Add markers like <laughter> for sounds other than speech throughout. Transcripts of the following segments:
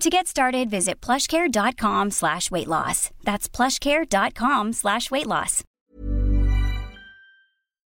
To get started, visit plushcare.com slash weight loss. That's plushcare.com slash weight loss.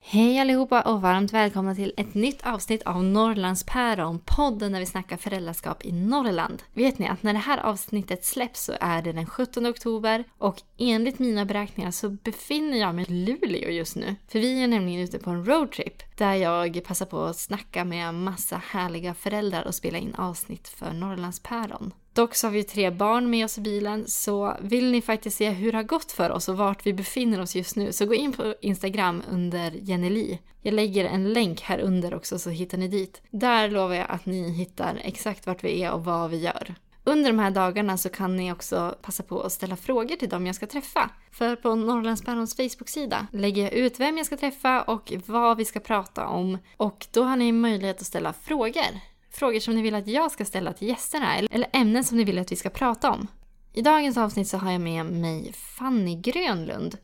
Hej allihopa och varmt välkomna till ett nytt avsnitt av Norrlandspäron, podden där vi snackar föräldraskap i Norrland. Vet ni att när det här avsnittet släpps så är det den 17 oktober och enligt mina beräkningar så befinner jag mig i Luleå just nu. För vi är nämligen ute på en roadtrip där jag passar på att snacka med massa härliga föräldrar och spela in avsnitt för Norrlandspäron. Dock så har vi tre barn med oss i bilen så vill ni faktiskt se hur det har gått för oss och vart vi befinner oss just nu så gå in på Instagram under Jenneli. Jag lägger en länk här under också så hittar ni dit. Där lovar jag att ni hittar exakt vart vi är och vad vi gör. Under de här dagarna så kan ni också passa på att ställa frågor till dem jag ska träffa. För på Norrlandspärons Facebook-sida lägger jag ut vem jag ska träffa och vad vi ska prata om. Och då har ni möjlighet att ställa frågor frågor som ni vill att jag ska ställa till gästerna eller ämnen som ni vill att vi ska prata om. I dagens avsnitt så har jag med mig Fanny Grönlund.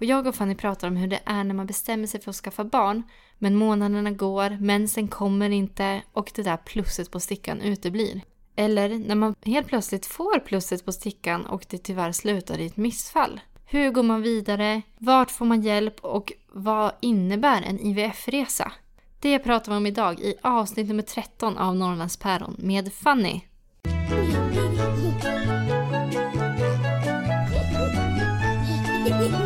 Och jag och Fanny pratar om hur det är när man bestämmer sig för att skaffa barn men månaderna går, mensen kommer inte och det där plusset på stickan uteblir. Eller när man helt plötsligt får plusset på stickan och det tyvärr slutar i ett missfall. Hur går man vidare? Vart får man hjälp? Och vad innebär en IVF-resa? Det pratar vi om idag i avsnitt nummer 13 av Norrlandspäron med Fanny. <laughs>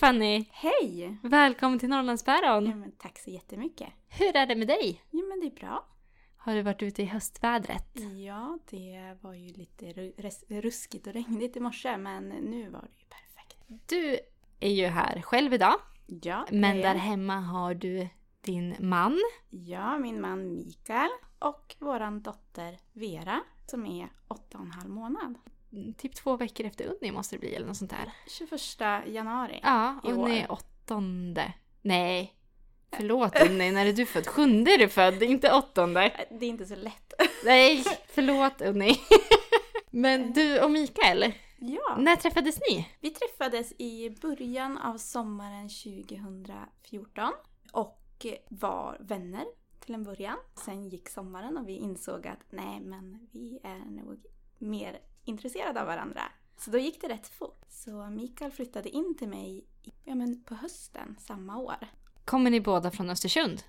Fanny! Hej! Välkommen till Norrlandspäron! Ja, men tack så jättemycket. Hur är det med dig? Ja, men det är bra. Har du varit ute i höstvädret? Ja, det var ju lite ruskigt och regnigt i morse men nu var det ju perfekt. Du är ju här själv idag. Ja, Men där hemma har du din man. Ja, min man Mikael och våran dotter Vera som är åtta och en halv månad. Typ två veckor efter Unni måste det bli eller något sånt där. 21 januari Ja, i Unni är åttonde. Nej, förlåt Unni, när är du född? Sjunde är du född, inte åttonde. Det är inte så lätt. Nej, <laughs> förlåt Unni. <laughs> Men du och Mikael, Ja, när träffades ni? vi träffades i början av sommaren 2014 och var vänner till en början. Sen gick sommaren och vi insåg att nej men vi är nog mer intresserade av varandra. Så då gick det rätt fort. Så Mikael flyttade in till mig ja, men på hösten samma år. Kommer ni båda från Östersund?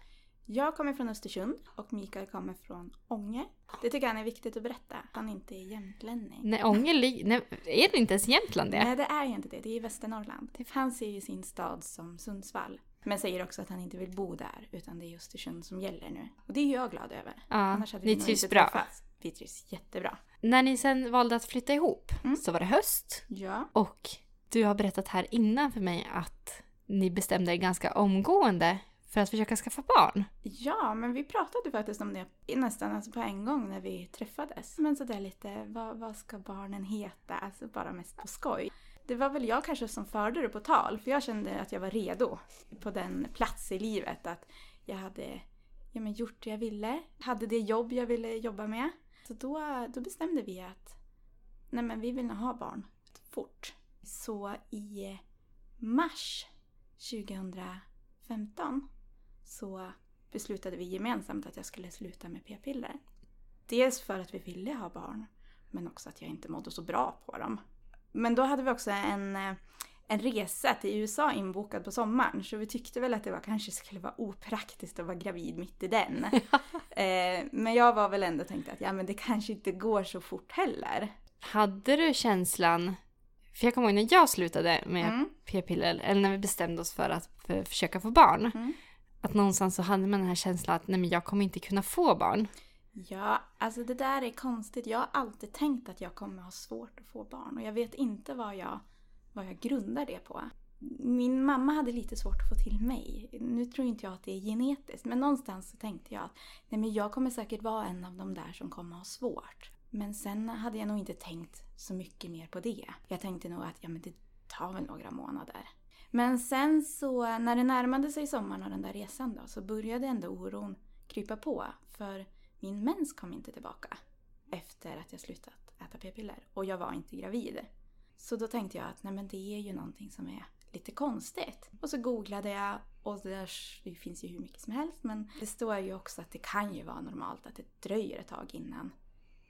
Jag kommer från Östersund och Mikael kommer från Ånge. Det tycker han är viktigt att berätta. att Han inte är jämtlänning. Nej, Ånge nej, är det inte ens Jämtland det? Nej, det är inte det. Det är i Västernorrland. Han ser ju sin stad som Sundsvall. Men säger också att han inte vill bo där, utan det är Östersund som gäller nu. Och det är jag glad över. Ja, Annars hade ni vi trivs bra. träffats. Vi trivs jättebra. När ni sen valde att flytta ihop Mm. så var det höst Ja. och du har berättat här innan för mig att ni bestämde er ganska omgående för att försöka skaffa barn. Ja, men vi pratade faktiskt om det nästan alltså på en gång när vi träffades. Men sådär lite, vad, vad ska barnen heta? Alltså bara mest på skoj. Det var väl jag kanske som förde det på tal, för jag kände att jag var redo på den plats i livet. Att jag hade ja, men gjort det jag ville, hade det jobb jag ville jobba med. Så då, då bestämde vi att nej men vi vill nog ha barn fort. Så i mars 2015 så beslutade vi gemensamt att jag skulle sluta med p-piller. Dels för att vi ville ha barn, men också att jag inte mådde så bra på dem. Men då hade vi också en, eh, en resa till USA inbokad på sommaren. Så vi tyckte väl att det var, kanske skulle vara opraktiskt att vara gravid mitt i den. <laughs> eh, men jag var väl ändå tänkt att ja, men det kanske inte går så fort heller. Hade du känslan, för jag kommer ihåg när jag slutade med Mm. p-piller, eller när vi bestämde oss för att för, försöka få barn, Mm. att någonstans så hade man den här känslan att nej men jag kommer inte kunna få barn. Ja, alltså det där är konstigt. Jag har alltid tänkt att jag kommer ha svårt att få barn och jag vet inte vad jag, vad jag grundar det på. Min mamma hade lite svårt att få till mig. Nu tror inte jag att det är genetiskt, men någonstans så tänkte jag att nej men jag kommer säkert vara en av de där som kommer ha svårt. Men sen hade jag nog inte tänkt så mycket mer på det. Jag tänkte nog att ja, men det tar väl några månader. Men sen så när det närmade sig sommaren och den där resan då så började ändå oron krypa på. För min mens kom inte tillbaka efter att jag slutat äta p-piller och jag var inte gravid. Så då tänkte jag att nej men det är ju någonting som är lite konstigt. Och så googlade jag och där, det finns ju hur mycket som helst men det står ju också att det kan ju vara normalt att det dröjer ett tag innan,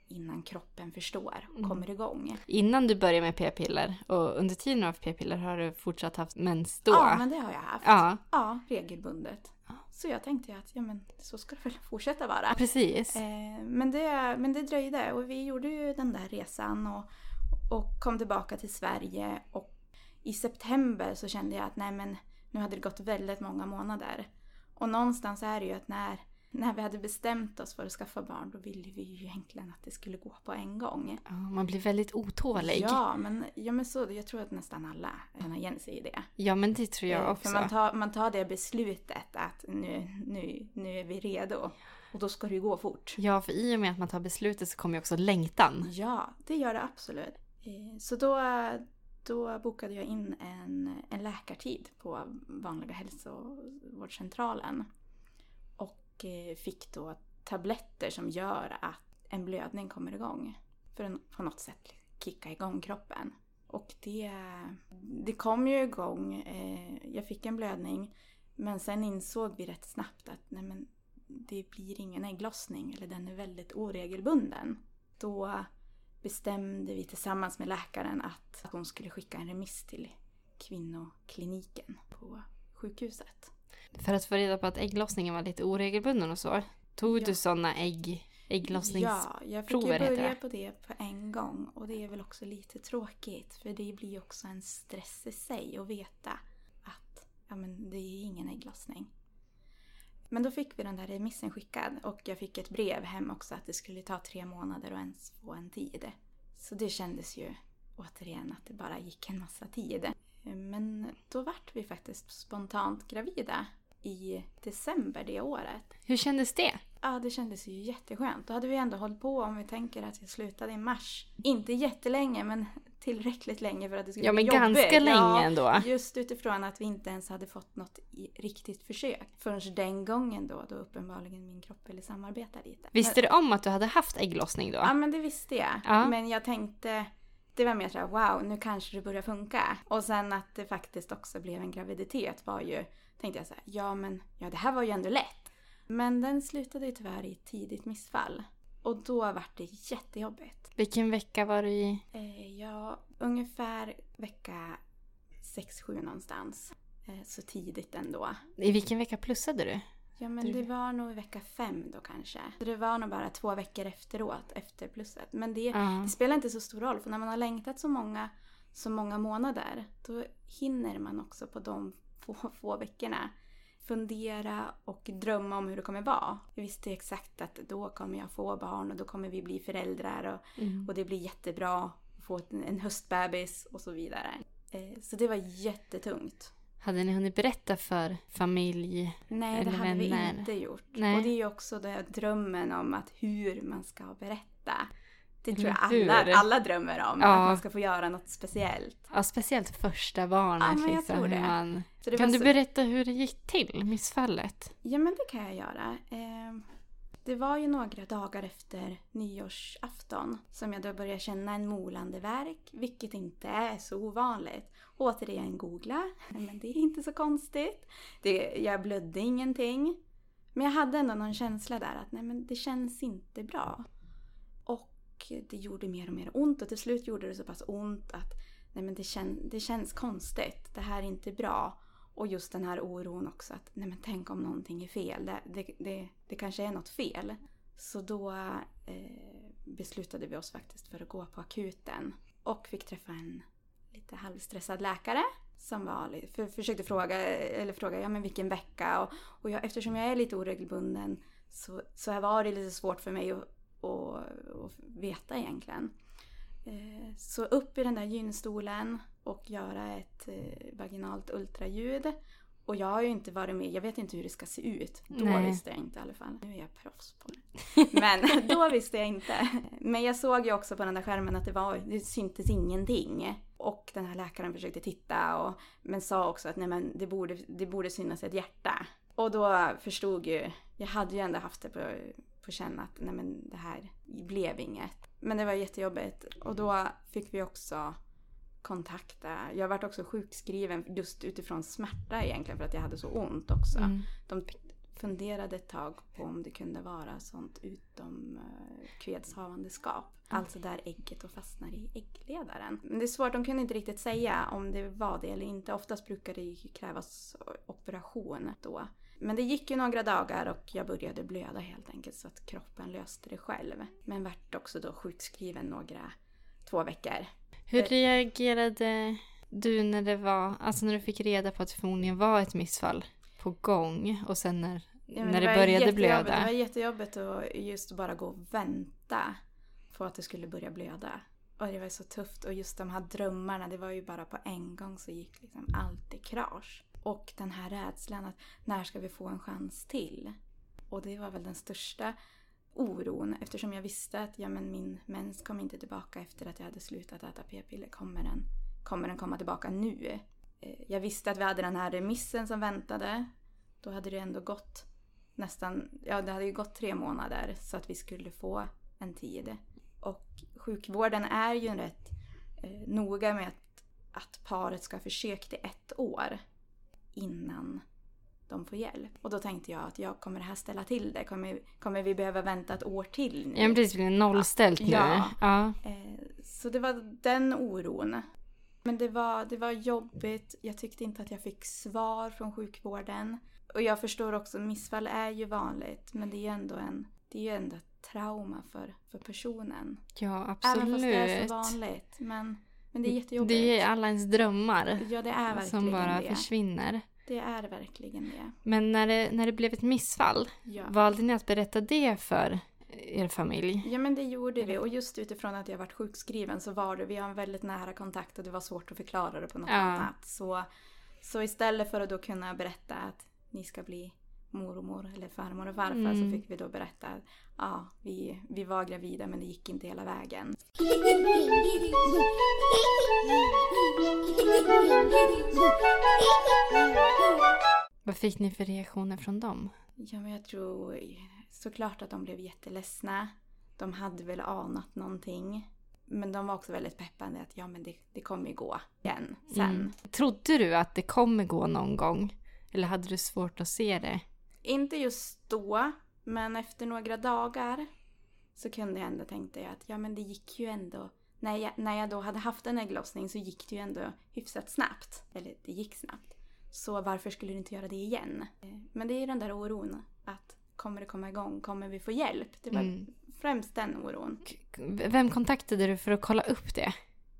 innan kroppen förstår och kommer igång. Innan du började med p-piller och under tiden du har haft p-piller har du fortsatt haft mens då? Ja, men det har jag haft. Ja. Ja, regelbundet. Så jag tänkte att ja, men så ska det väl <laughs> fortsätta vara. Precis. Eh, men, det, men det dröjde och vi gjorde ju den där resan och, och kom tillbaka till Sverige och i september så kände jag att nej men nu hade det gått väldigt många månader. Och någonstans är det ju att när, när vi hade bestämt oss för att skaffa barn då ville vi ju egentligen att det skulle gå på en gång. Ja, man blir väldigt otålig. Ja, men, ja, men så, jag tror att nästan alla känner igen sig i det. Ja, men det tror jag Eh, också. För man tar, man tar det beslutet att nu, nu, nu är vi redo. Och då ska det ju gå fort. Ja, för i och med att man tar beslutet så kommer ju också längtan. Ja, det gör det absolut. Eh, så då, då bokade jag in en, en läkartid på vanliga hälsovårdscentralen. Och eh, fick då tabletter som gör att en blödning kommer igång. För att på något sätt kicka igång kroppen. Och det, det kom ju igång. Eh, jag fick en blödning. Men sen insåg vi rätt snabbt att nej men, det blir ingen ägglossning. Eller den är väldigt oregelbunden. Då bestämde vi tillsammans med läkaren att hon skulle skicka en remiss till kvinnokliniken på sjukhuset. För att få reda på att ägglossningen var lite oregelbunden och så. Tog Ja. du sådana ägg, ägglossnings... Ja, jag fick ju börja på det på en gång och det är väl också lite tråkigt för det blir ju också en stress i sig att veta att ja, men det är ingen ägglossning. Men då fick vi den där remissen skickad och jag fick ett brev hem också att det skulle ta tre månader att ens få en tid. Så det kändes ju återigen att det bara gick en massa tid. Men då vart vi faktiskt spontant gravida i december det året. Hur kändes det? Ja, det kändes ju jätteskönt. Då hade vi ändå hållit på om vi tänker att jag slutade i mars. Inte jättelänge, men tillräckligt länge för att det skulle Ja, bli men jobbigt. ganska länge ja, ändå. Just utifrån att vi inte ens hade fått något riktigt försök. Förrän den gången då, då uppenbarligen min kropp ville samarbeta lite. Visste du om att du hade haft ägglossning då? Ja, men det visste jag. Ja. Men jag tänkte, det var mer såhär wow, nu kanske det börjar funka. Och sen att det faktiskt också blev en graviditet var ju, tänkte jag så här, ja men ja, det här var ju ändå lätt. Men den slutade ju tyvärr i ett tidigt missfall. Och då var det jättejobbigt. Vilken vecka var du i? Eh, ja, ungefär vecka 6-7 någonstans. Eh, så tidigt ändå. I vilken vecka plussade du? Ja men det var nog i vecka fem då kanske. Så det var nog bara två veckor efteråt, efter plusset. Men det, Ja. det spelar inte så stor roll för när man har längtat så många, så många månader då hinner man också på de få, få veckorna fundera och drömma om hur det kommer vara. Jag visste exakt att då kommer jag få barn och då kommer vi bli föräldrar och, Mm. och det blir jättebra att få en höstbebis och så vidare. Eh, Så det var jättetungt. Hade ni hunnit berätta för familj? Nej, det Eller hade vi vänner. inte gjort. Nej. Och det är ju också det drömmen om att hur man ska berätta. Det tror Eller jag alla, alla drömmer om. Ja. Att man ska få göra något speciellt. Ja, speciellt första barnet. Ja, liksom. Man... Kan du så- berätta hur det gick till, missfallet? Ja, men det kan jag göra. Eh, Det var ju några dagar efter nyårsafton som jag då började känna en molande värk, vilket inte är så ovanligt. Återigen googla, <laughs> men det är inte så konstigt. Det, jag blödde ingenting. Men jag hade ändå någon känsla där att nej men det känns inte bra. Och det gjorde mer och mer ont och till slut gjorde det så pass ont att nej men det, kän, det känns konstigt, det här är inte bra. Och just den här oron också att nej men tänk om någonting är fel, det, det, det, det kanske är något fel. Så då eh, beslutade vi oss faktiskt för att gå på akuten och fick träffa en lite halvstressad läkare som var, för, försökte fråga, eller fråga ja, men vilken vecka. Och, och jag, eftersom jag är lite oregelbunden så, så var det lite svårt för mig att, att, veta egentligen. Eh, så upp i den där gynstolen och göra ett eh, vaginalt ultraljud. Och jag har ju inte varit med, jag vet inte hur det ska se ut. Då Nej. visste jag inte i alla fall. Nu är jag proffs på det. <laughs> Men <laughs> då visste jag inte. Men jag såg ju också på den där skärmen att det, var, det syntes ingenting. Och den här läkaren försökte titta och, men sa också att nej men det borde, det borde synas ett hjärta. Och då förstod ju, jag hade ju ändå haft det på, på känn att nej men det här blev inget. Men det var jättejobbigt. Och då fick vi också kontakta. Jag varit också sjukskriven just utifrån smärta egentligen för att jag hade så ont också. Mm. De funderade ett tag på om det kunde vara sånt utom uh, kvedshavandeskap. Mm. Alltså där ägget då fastnar i äggledaren. Men det är svårt, de kunde inte riktigt säga om det var det eller inte. Oftast brukar det krävas operation då. Men det gick ju några dagar och jag började blöda helt enkelt så att kroppen löste det själv. Men vart också då sjukskriven några, två veckor. Hur reagerade du när det var, alltså när du fick reda på att det förmodligen var ett missfall på gång och sen när, ja, när det, det började blöda? Det var jättejobbigt att just bara gå och vänta på att det skulle börja blöda. Och det var så tufft och just de här drömmarna, det var ju bara på en gång så gick liksom allt i krasch. Och den här rädslan att när ska vi få en chans till? Och det var väl den största oron eftersom jag visste att ja, men min mens kom inte tillbaka efter att jag hade slutat äta p-piller. Kommer den, kommer den komma tillbaka nu? Eh, jag visste att vi hade den här remissen som väntade. Då hade det ändå gått nästan, ja det hade ju gått tre månader så att vi skulle få en tid. Och sjukvården är ju rätt eh, noga med att, att paret ska ha försökt i ett år innan de får hjälp. Och då tänkte jag att jag kommer det här ställa till det? Kommer, kommer vi behöva vänta ett år till nu? Ja precis, det är nollställt nu. Ja. ja. Eh, så det var den oron. Men det var, det var jobbigt. Jag tyckte inte att jag fick svar från sjukvården. Och jag förstår också, missfall är ju vanligt. Men det är ändå en det är ju ändå ett trauma för, för personen. Ja, absolut. Även fast det är så vanligt. Men, men det är jättejobbigt. Det är alla ens drömmar. Ja, det är verkligen Som bara det. försvinner. Det är verkligen det. Men när det, när det blev ett missfall, ja. valde ni att berätta det för er familj? Ja men det gjorde vi och just utifrån att jag varit sjukskriven så var det, vi har en väldigt nära kontakt och det var svårt att förklara det på något ja. annat. Så, så istället för att då kunna berätta att ni ska bli mormor eller farmor och farfar mm. så fick vi då berätta ja, vi, vi var gravida men det gick inte hela vägen. Vad fick ni för reaktioner från dem? Ja, men jag tror såklart att de blev jätteledsna. De hade väl anat någonting. Men de var också väldigt peppande att ja, men det, det kommer ju gå igen sen. Mm. Trodde du att det kommer gå någon gång? Eller hade du svårt att se det? Inte just då, men efter några dagar så kunde jag ändå tänka att ja, men det gick ju ändå när jag, när jag då hade haft en ägglossning så gick det ju ändå hyfsat snabbt. Eller det gick snabbt. Så varför skulle du inte göra det igen? Men det är den där oron. Att kommer det komma igång? Kommer vi få hjälp? Det var mm. främst den oron. Vem kontaktade du för att kolla upp det?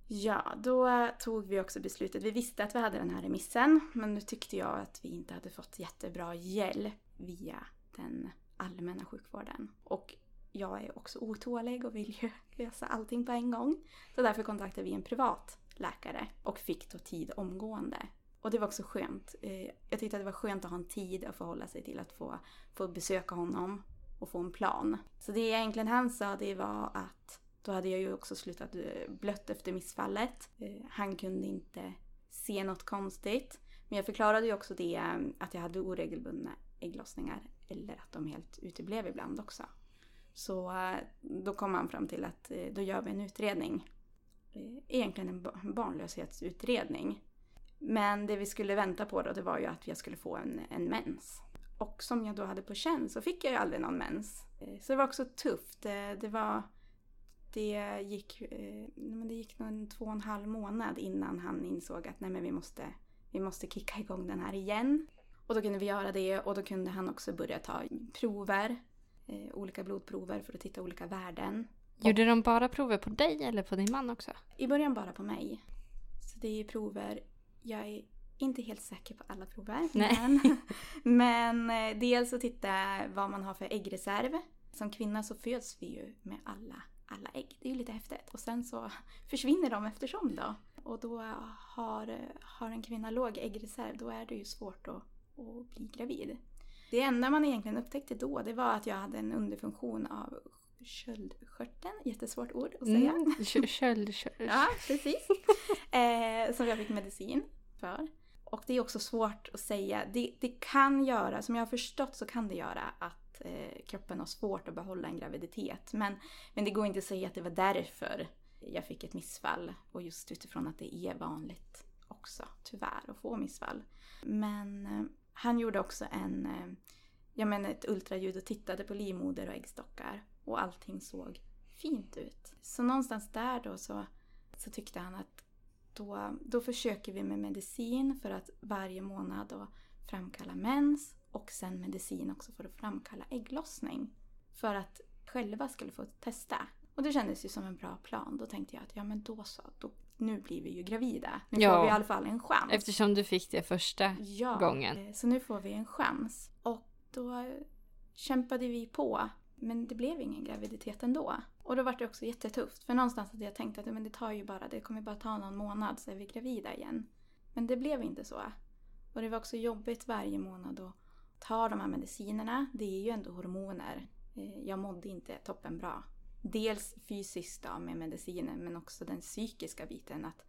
Ja, då tog vi också beslutet. Vi visste att vi hade den här remissen. Men nu tyckte jag att vi inte hade fått jättebra hjälp via den allmänna sjukvården. Och jag är också otålig och vill ju <laughs> lösa allting på en gång. Så därför kontaktade vi en privat läkare och fick då tid omgående. Och det var också skönt. Eh, jag tyckte att det var skönt att ha en tid att förhålla sig till att få, få besöka honom och få en plan. Så det egentligen han sa det var att då hade jag ju också slutat eh, blött efter missfallet. Eh, han kunde inte se något konstigt. Men jag förklarade ju också det att jag hade oregelbundna ägglossningar eller att de helt uteblev ibland också. Så eh, då kom han fram till att eh, då gör vi en utredning. Eh, egentligen en barnlöshetsutredning. Men det vi skulle vänta på då det var ju att jag skulle få en, en mens. Och som jag då hade på känn så fick jag ju aldrig någon mens. Så det var också tufft. Det var det gick, men det gick nog en två och en halv månad innan han insåg att nej men vi måste, vi måste kicka igång den här igen. Och då kunde vi göra det och då kunde han också börja ta prover, eh, olika blodprover för att titta olika värden. Gjorde de bara prover på dig eller på din man också? I början bara på mig. Så det är prover, jag är inte helt säker på alla prover. Nej. Men, <laughs> men eh, dels att titta vad man har för äggreserv. Som kvinna så föds vi ju med alla, alla ägg. Det är ju lite häftigt. Och sen så <laughs> försvinner de eftersom då. Och då har, har en kvinna låg äggreserv då är det ju svårt att, att bli gravid. Det enda man egentligen upptäckte då det var att jag hade en underfunktion av köldskörteln. Jättesvårt ord att säga. Mm. Kö- Köld, köld. Ja, precis. <laughs> eh, som jag fick medicin för. Och det är också svårt att säga. Det, det kan göra, som jag har förstått så kan det göra att eh, kroppen har svårt att behålla en graviditet. Men, men det går inte att säga att det var därför jag fick ett missfall. Och just utifrån att det är vanligt också, tyvärr, att få missfall. Men eh, han gjorde också en, eh, jag menar ett ultraljud och tittade på livmoder och äggstockar. Och allting såg fint ut. Så någonstans där då så, så tyckte han att då, då försöker vi med medicin för att varje månad då framkalla mens och sen medicin också för att framkalla ägglossning. För att själva skulle få testa. Och det kändes ju som en bra plan. Då tänkte jag att ja men då så, då, nu blir vi ju gravida. Nu Ja. får vi i alla fall en chans. Eftersom du fick det första Ja, gången. eh, så nu får vi en chans. Och då kämpade vi på. Men det blev ingen graviditet ändå. Och då var det också jättetufft. För någonstans hade jag tänkt att men det tar ju bara, det kommer bara ta någon månad så är vi gravida igen. Men det blev inte så. Och det var också jobbigt varje månad att ta de här medicinerna. Det är ju ändå hormoner. Eh, Jag mådde inte toppen bra. Dels fysiskt då med medicinen men också den psykiska biten att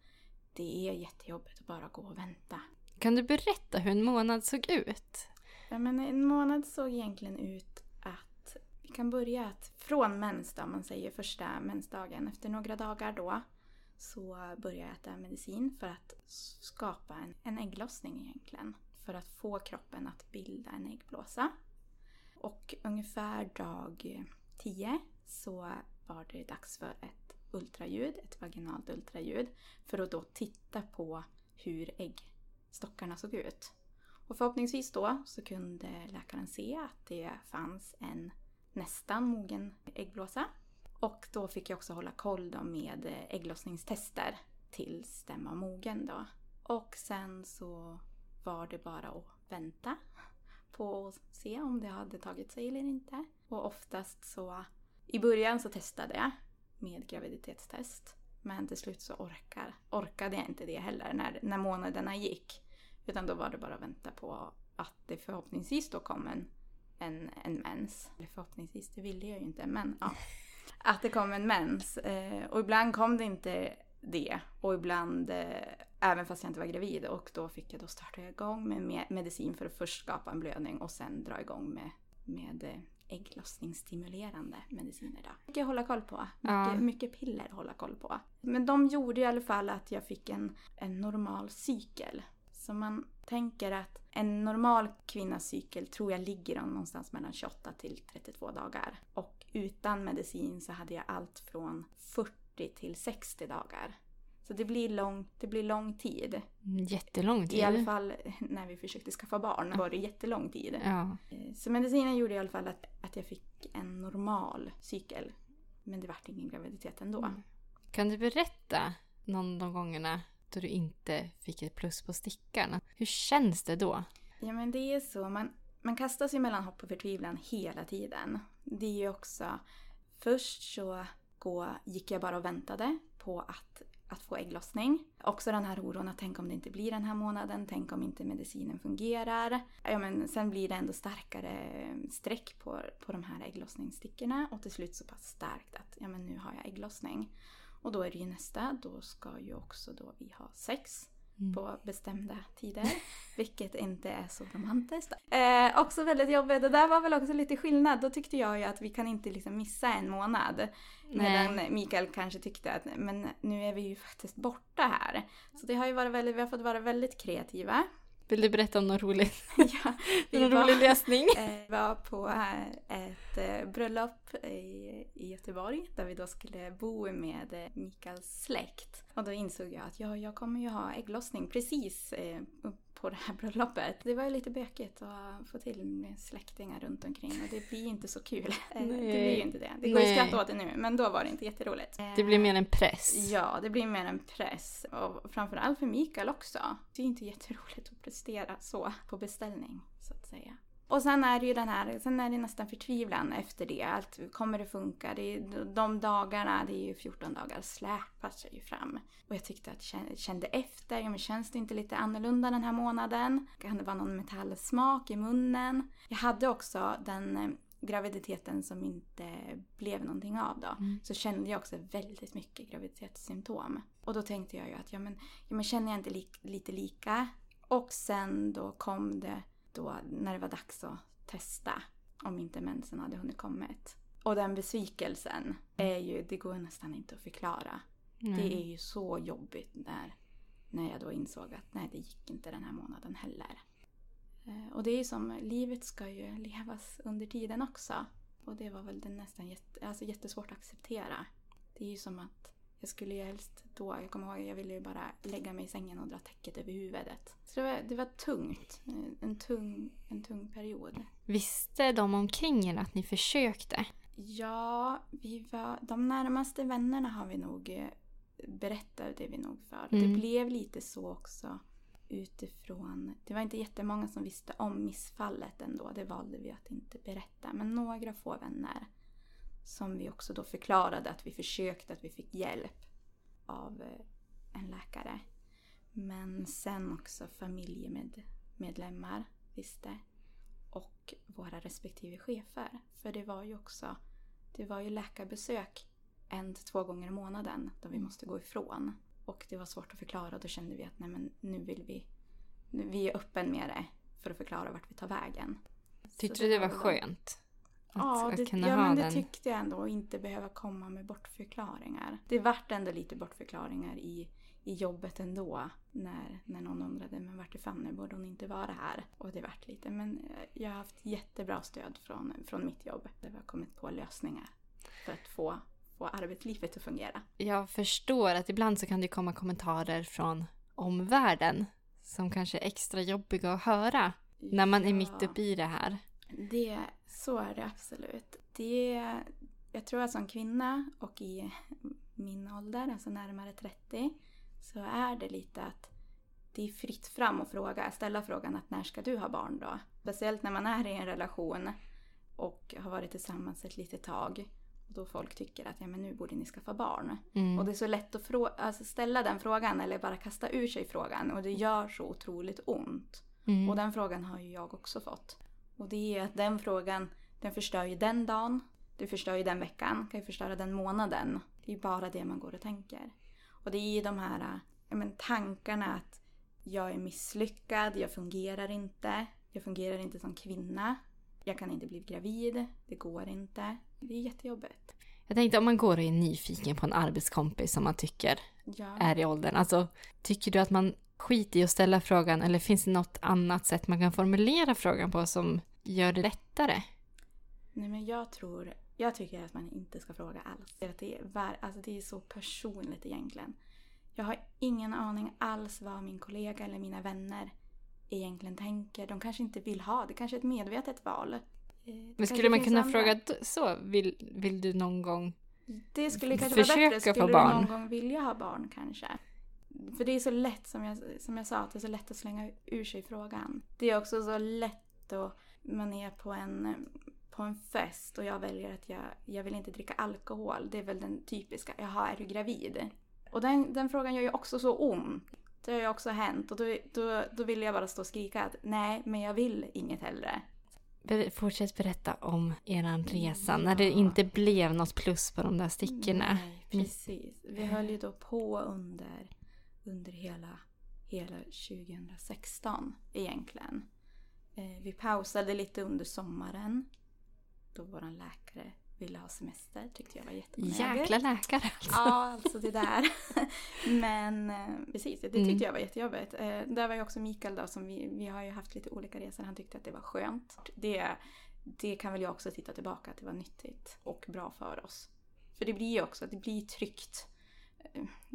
det är jättejobbigt att bara gå och vänta. Kan du berätta hur en månad såg ut? Ja, men en månad såg egentligen ut att vi kan börja att från mens då, man säger första mensdagen. Efter några dagar då så börjar jag äta medicin för att skapa en, en ägglossning egentligen. För att få kroppen att bilda en äggblåsa. Och ungefär dag 10 så var det dags för ett ultraljud, ett vaginalt ultraljud. För att då titta på hur äggstockarna såg ut. Och förhoppningsvis då så kunde läkaren se att det fanns en nästan mogen äggblåsa. Och då fick jag också hålla koll då med ägglossningstester tills den var mogen då. Och sen så var det bara att vänta på att se om det hade tagit sig eller inte. Och oftast så, i början så testade jag med graviditetstest. Men till slut så orkar, orkade jag inte det heller när, när månaderna gick. Utan då var det bara att vänta på att det förhoppningsvis då kom en, en, en mens. Eller förhoppningsvis, det ville jag ju inte, men ja. <laughs> Att det kom en mens. Eh, och ibland kom det inte det. Och ibland, eh, även fast jag inte var gravid. Och då fick jag då starta igång med me- medicin för att först skapa en blödning och sen dra igång med, med eh, ägglossningsstimulerande mediciner. Då. Mycket att hålla koll på. Mycket, Ja. mycket piller att hålla koll på. Men de gjorde i alla fall att jag fick en, en normal cykel. Så man tänker att en normal kvinnas cykel tror jag ligger någonstans mellan 28 till 32 dagar. Och utan medicin så hade jag allt från 40 till 60 dagar. Så det blir lång, det blir lång tid. Jättelång tid. I alla fall när vi försökte skaffa barn var det jättelång tid. Ja. Eh, Så medicinen gjorde i alla fall att, att jag fick en normal cykel. Men det vart ingen graviditet ändå. Mm. Kan du berätta någon av de gångerna då du inte fick ett plus på stickan? Hur känns det då? Ja men det är så. Man, man kastas ju mellan hopp och förtvivlan hela tiden. Det är ju också... Först så gå, gick jag bara och väntade på att, att få ägglossning. Också den här oron att tänk om det inte blir den här månaden, tänk om inte medicinen fungerar. Ja, men sen blir det ändå starkare streck på, på de här ägglossningsstickorna och till slut så pass starkt att ja, men nu har jag ägglossning. Och då är det ju nästa, då ska ju också då vi ha sex på bestämda tider. <laughs> Vilket inte är så romantiskt. Eh, också väldigt jobbigt. Det där var väl också lite skillnad. Då tyckte jag ju att vi kan inte liksom missa en månad. Medan Mikael kanske tyckte att men nu är vi ju faktiskt borta här. Så det har ju varit väldigt, vi har fått vara väldigt kreativa. Vill du berätta om något roligt? <laughs> ja, <laughs> vi Någon var- rolig lösning? eh, var på ett eh, bröllop i, i Göteborg där vi då skulle bo med eh, Mikaels släkt. Och då insåg jag att ja, jag kommer ju ha ägglossning precis på det här bröllopet. Det var ju lite bökigt att få till släktingar runt omkring och det blir inte så kul. Eh, det blir ju inte det. Det går ju att skratta åt det nu men då var det inte jätteroligt. Det blir mer en press. Ja, det blir mer en press. Och framförallt för Mikael också. Det är inte jätteroligt att prestera så på beställning så att säga. Och sen är det ju den här, sen är det nästan förtvivlan efter det. Allt, kommer det funka? Det är, de dagarna, det är ju 14 dagar, släpar sig ju fram. Och jag tyckte att jag kände efter, ja men känns det inte lite annorlunda den här månaden? Kan det vara någon metallsmak i munnen? Jag hade också den eh, graviditeten som inte blev någonting av då. Mm. Så kände jag också väldigt mycket graviditetssymptom. Och då tänkte jag ju att, ja men, ja, men känner jag inte li lite lika? Och sen då kom det då när det var dags att testa om inte mensen hade hunnit kommit. Och den besvikelsen är ju, det går nästan inte att förklara. Mm. Det är ju så jobbigt när, när jag då insåg att nej, det gick inte den här månaden heller. Eh, och det är ju som, livet ska ju levas under tiden också. Och det var väl det nästan jätte, alltså jättesvårt att acceptera. Det är ju som att jag skulle ju helst då, jag kommer ihåg, jag ville ju bara lägga mig i sängen och dra täcket över huvudet. Så det var, det var tungt. En tung, en tung period. Visste de omkring er att ni försökte? Ja, vi var, de närmaste vännerna har vi nog eh, berättat det vi nog för. Mm. Det blev lite så också utifrån... Det var inte jättemånga som visste om missfallet ändå. Det valde vi att inte berätta. Men några få vänner som vi också då förklarade att vi försökte, att vi fick hjälp av eh, en läkare. Men sen också familjemedlemmar visste. Och våra respektive chefer. För det var ju också, det var ju läkarbesök en till två gånger i månaden då vi måste gå ifrån. Och det var svårt att förklara då kände vi att nej men nu vill vi, nu, vi är öppen med det för att förklara vart vi tar vägen. Tyckte du det var skönt? Ja, det, ja men det den. tyckte jag ändå. Och inte behöva komma med bortförklaringar. Det vart ändå lite bortförklaringar i, i jobbet ändå. När, när någon undrade men vart är Fanny? Borde hon inte vara här? Och det vart lite. Men eh, jag har haft jättebra stöd från, från mitt jobb. Vi har kommit på lösningar för att få, få arbetslivet att fungera. Jag förstår att ibland så kan det komma kommentarer från omvärlden som kanske är extra jobbiga att höra när man är mitt uppe i det här. Det, så är det absolut. Det, jag tror att som kvinna och i min ålder, alltså närmare 30, så är det lite att det är fritt fram att fråga, ställa frågan att när ska du ha barn då? Speciellt när man är i en relation och har varit tillsammans ett litet tag. Och då folk tycker att ja, men nu borde ni skaffa barn. Mm. Och det är så lätt att alltså ställa den frågan eller bara kasta ur sig frågan och det gör så otroligt ont. Mm. Och den frågan har ju jag också fått. Och det är att den frågan, den förstör ju den dagen, det förstör ju den veckan, kan ju förstöra den månaden. Det är ju bara det man går och tänker. Och det är ju de här men, tankarna att jag är misslyckad, jag fungerar inte, jag fungerar inte som kvinna, jag kan inte bli gravid, det går inte. Det är jättejobbigt. Jag tänkte om man går och är nyfiken på en arbetskompis som man tycker ja. är i åldern. Alltså, tycker du att man skit i att ställa frågan eller finns det något annat sätt man kan formulera frågan på som gör det lättare? Nej men jag tror, jag tycker att man inte ska fråga alls. Det är, alltså det är så personligt egentligen. Jag har ingen aning alls vad min kollega eller mina vänner egentligen tänker. De kanske inte vill ha det, kanske är ett medvetet val. Eh, men skulle man kunna andra. fråga så? Vill, vill du någon gång det skulle kanske vara bättre. Skulle du någon gång vilja ha barn kanske? För det är så lätt, som jag, som jag sa, att det är så lätt att slänga ur sig frågan. Det är också så lätt att man är på en, på en fest och jag väljer att jag, jag vill inte dricka alkohol. Det är väl den typiska, jaha är du gravid? Och den, den frågan gör ju också så ont. Det har ju också hänt och då, då, då vill jag bara stå och skrika att nej, men jag vill inget hellre. Fortsätt berätta om er resa ja. när det inte blev något plus på de där stickorna. Nej, precis. Vi höll ju då på under under hela, hela 2016 egentligen. Eh, vi pausade lite under sommaren då vår läkare ville ha semester. Tyckte jag var jättelägligt. Jäkla läkare alltså. Ja, alltså det där. <laughs> Men eh, precis, det tyckte mm. jag var jättejobbigt. Eh, där var ju också Mikael då som vi, vi har ju haft lite olika resor. Han tyckte att det var skönt. Det, det kan väl jag också titta tillbaka att det var nyttigt och bra för oss. För det blir ju också, det blir tryggt.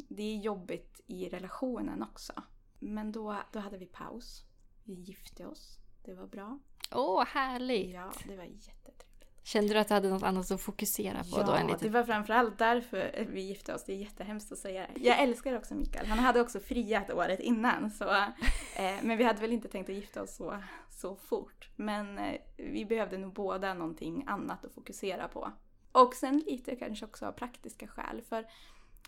Det är jobbigt i relationen också. Men då, då hade vi paus. Vi gifte oss. Det var bra. Åh, härligt! Ja, det var jättetrevligt. Kände du att du hade något annat att fokusera på ja, då? Än det lite... var framförallt därför vi gifte oss. Det är jättehemskt att säga det. Jag älskar också Mikael. Han hade också friat året innan. Så, eh, men vi hade väl inte tänkt att gifta oss så, så fort. Men eh, vi behövde nog båda någonting annat att fokusera på. Och sen lite kanske också av praktiska skäl. För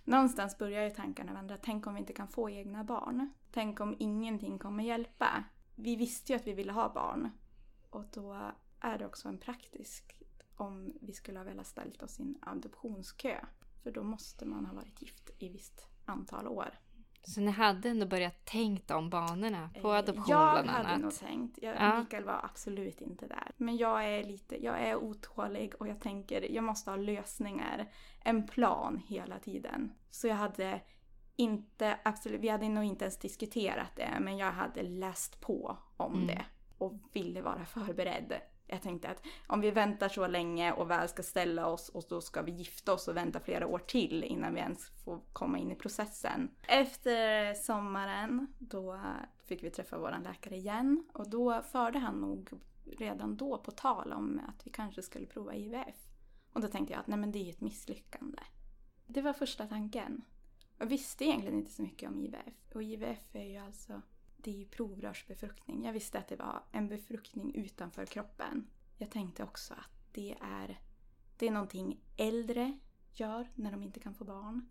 någonstans börjar ju tankarna vandra. Tänk om vi inte kan få egna barn? Tänk om ingenting kommer hjälpa? Vi visste ju att vi ville ha barn. Och då är det också en praktisk om vi skulle ha velat ställt oss i en adoptionskö. För då måste man ha varit gift i visst antal år. Så ni hade ändå börjat tänkt om banorna på Eh, adoption jag bland hade annat? nog tänkt. Jag, Ja. Mikael var absolut inte där. Men jag är lite, jag är otålig och jag tänker jag måste ha lösningar. En plan hela tiden. Så jag hade inte, absolut, vi hade nog inte ens diskuterat det men jag hade läst på om Mm. det. Och ville vara förberedd. Jag tänkte att om vi väntar så länge och väl ska ställa oss och då ska vi gifta oss och vänta flera år till innan vi ens får komma in i processen. Efter sommaren då fick vi träffa vår läkare igen och då förde han nog redan då på tal om att vi kanske skulle prova IVF. Och då tänkte jag att nej men det är ju ett misslyckande. Det var första tanken. Jag visste egentligen inte så mycket om IVF. Och IVF är ju alltså det är ju provrörsbefruktning. Jag visste att det var en befruktning utanför kroppen. Jag tänkte också att det är, det är någonting äldre gör när de inte kan få barn.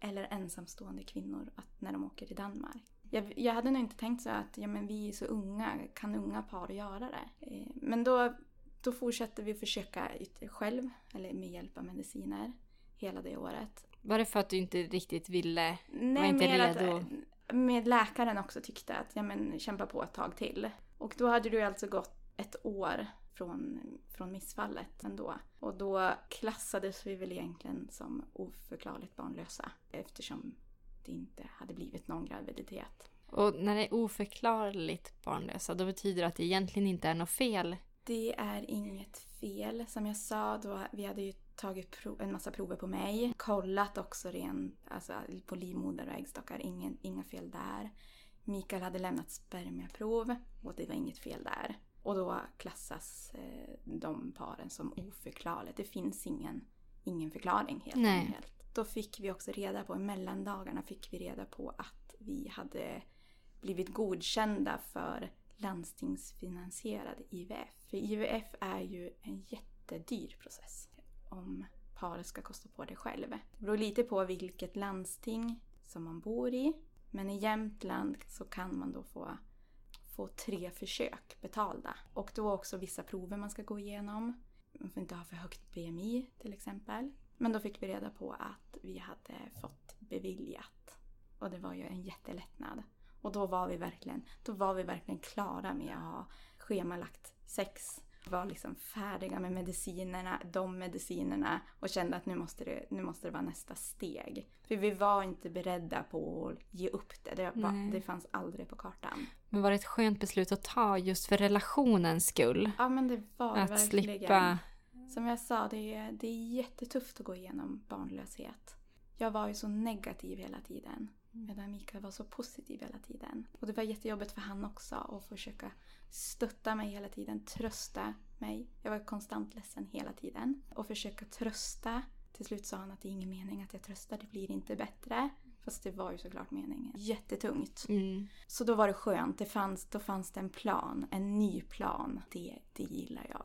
Eller ensamstående kvinnor att när de åker till Danmark. Jag, jag hade nog inte tänkt så att ja, men vi är så unga, kan unga par göra det? Eh, Men då, då fortsatte vi försöka själv, eller med hjälp av mediciner, hela det året. Var det för att du inte riktigt ville? Nej, inte mer att, redo. Med läkaren också tyckte att ja, men, kämpa på ett tag till. Och då hade du alltså gått ett år från, från missfallet ändå. Och då klassades vi väl egentligen som oförklarligt barnlösa eftersom det inte hade blivit någon graviditet. Och när det är oförklarligt barnlösa, då betyder det att det egentligen inte är något fel. Det är inget fel. Som jag sa, då, vi hade ju tagit prov, en massa prover på mig. Kollat också ren, alltså på livmoder och äggstockar. Ingen, inga fel där. Mikael hade lämnat spermiaprov och det var inget fel där. Och då klassas eh, de paren som oförklarligt. Det finns ingen, ingen förklaring helt Nej. enkelt. Då fick vi också reda på, i mellandagarna fick vi reda på att vi hade blivit godkända för landstingsfinansierad IVF. För IVF är ju en jättedyr process om paret ska kosta på det själv. Det beror lite på vilket landsting som man bor i. Men i Jämtland så kan man då få, få tre försök betalda. Och då också vissa prover man ska gå igenom. Man får inte ha för högt BMI till exempel. Men då fick vi reda på att vi hade fått beviljat. Och det var ju en jättelättnad. Och då var vi verkligen, då var vi verkligen klara med att ha schemalagt sex. Var liksom färdiga med medicinerna, de medicinerna och kände att nu måste det, nu måste det vara nästa steg. För vi var inte beredda på att ge upp det. Det, var, det fanns aldrig på kartan. Men var det ett skönt beslut att ta just för relationens skull? Ja men det var Att verkligen. slippa... Som jag sa, det är, det är jättetufft att gå igenom barnlöshet. Jag var ju så negativ hela tiden. Medan Mikael var så positiv hela tiden. Och det var jättejobbigt för han också att försöka stötta mig hela tiden, trösta mig. Jag var konstant ledsen hela tiden. Och försöka trösta. Till slut sa han att det är ingen mening att jag tröstar, det blir inte bättre. Fast det var ju såklart meningen. Jättetungt. Mm. Så då var det skönt, det fanns, då fanns det en plan, en ny plan. Det, det gillar jag.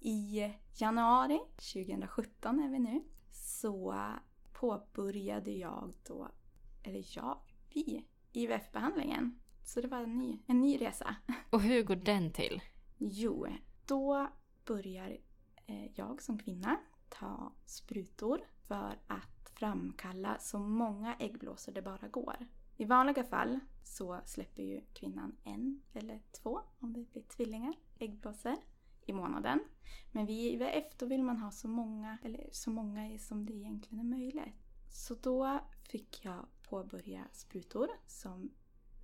I januari 2017 är vi nu, så påbörjade jag då, eller jag, vi, IVF-behandlingen. Så det var en ny, en ny resa. Och hur går den till? Jo, då börjar eh, jag som kvinna ta sprutor för att framkalla så många äggblåsor det bara går. I vanliga fall så släpper ju kvinnan en eller två, om det blir tvillingar, äggblåsor i månaden. Men vid IVF då vill man ha så många, eller så många som det egentligen är möjligt. Så då fick jag påbörja sprutor som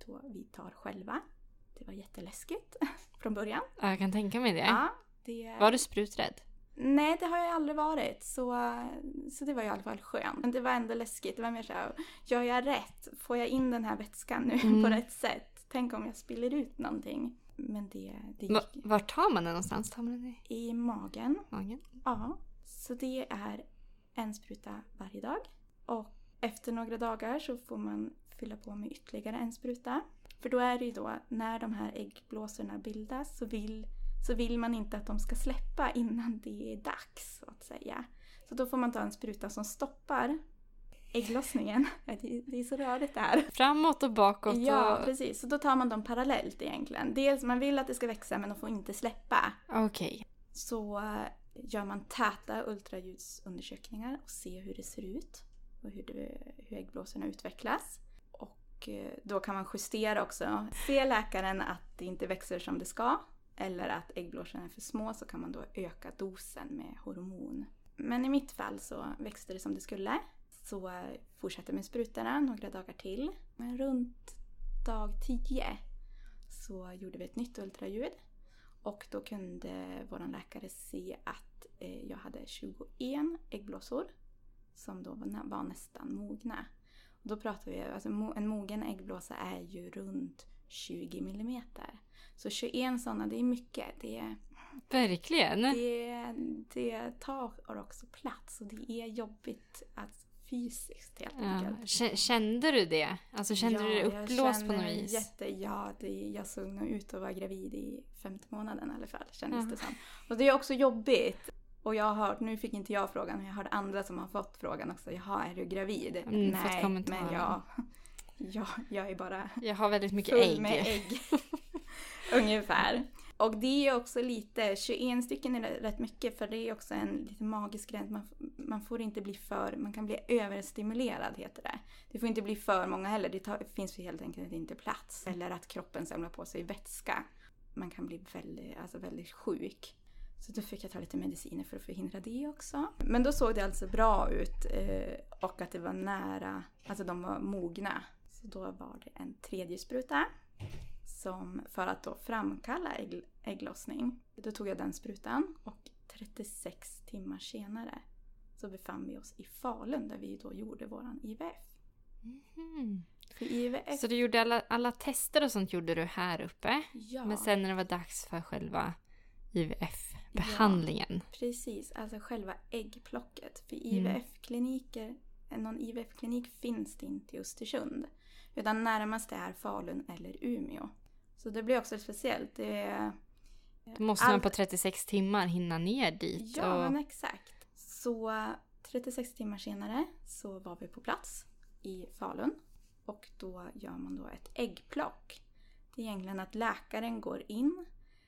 då vi tar själva. Det var jätteläskigt <laughs> från början. Ja, Jag kan tänka mig det. Ja, det... Var du spruträdd? Nej, det har jag aldrig varit. Så, så det var i alla fall skönt. Men det var ändå läskigt. Det var mer såhär, gör jag rätt? Får jag in den här vätskan nu <laughs> Mm. på rätt sätt? Tänk om jag spiller ut någonting. Men det, det gick Var tar man den någonstans? Tar man den i i magen. magen? Ja, så det är en spruta varje dag. Och efter några dagar så får man fylla på med ytterligare en spruta. För då är det ju då, när de här äggblåsorna bildas så vill, så vill man inte att de ska släppa innan det är dags, så att säga. Så då får man ta en spruta som stoppar ägglossningen. <laughs> Det är så rörigt det här. Framåt och bakåt Ja, och... precis. Så då tar man dem parallellt egentligen. Dels man vill att det ska växa men de får inte släppa. Okej. så eh, gör man täta ultraljudsundersökningar och ser hur det ser ut och hur, det, hur äggblåsorna utvecklas. Och eh, då kan man justera också. Ser läkaren att det inte växer som det ska eller att äggblåsorna är för små så kan man då öka dosen med hormon. Men i mitt fall så växte det som det skulle. Så eh, fortsatte med sprutorna några dagar till. Men runt dag 10 så gjorde vi ett nytt ultraljud och då kunde vår läkare se att eh, jag hade 21 äggblåsor som då var, nästan mogna. Och då pratar vi, alltså en mogen äggblåsa är ju runt 20 millimeter. Så 21 sådana, det är mycket. Det, Verkligen. det, det tar också plats och det är jobbigt att fysiskt helt Ja. enkelt. Kä- Kände du det? Alltså kände du dig uppblåst på något vis? Jätte, ja, det, jag såg nog ut att vara gravid i femte månaden i alla fall, kändes Ja. det som. Och det är också jobbigt. Och jag har hört, nu fick inte jag frågan, men jag hörde andra som har fått frågan också. Jaha, är du gravid? Mm, Nej, men jag, jag, jag är bara Jag har väldigt mycket full ägg. med ägg. <laughs> Ungefär. Och det är också lite, 21 stycken är rätt mycket för det är också en lite magisk gräns. Man, man får inte bli för, man kan bli överstimulerad heter det. Det får inte bli för många heller, det tar, finns ju helt enkelt inte plats. Eller att kroppen samlar på sig vätska. Man kan bli väldigt, alltså väldigt sjuk. Så då fick jag ta lite mediciner för att förhindra det också. Men då såg det alltså bra ut eh, och att det var nära, alltså de var mogna. Så då var det en tredje spruta som för att då framkalla ägg, ägglossning. Då tog jag den sprutan och 36 timmar senare så befann vi oss i Falun där vi då gjorde våran IVF. Mm. För IVF, Så du gjorde alla, alla tester och sånt gjorde du här uppe. ja, Men sen när det var dags för själva IVF-behandlingen. precis, alltså själva äggplocket. För Mm. IVF-kliniker, någon IVF-klinik finns det inte i Östersund. Utan närmast är Falun eller Umeå. Så det blir också speciellt. Det är, Då måste Allt- man på 36 timmar hinna ner dit. Ja, och... men exakt. Så 36 timmar senare så var vi på plats i Falun. Och då gör man då ett äggplock. Det är egentligen att läkaren går in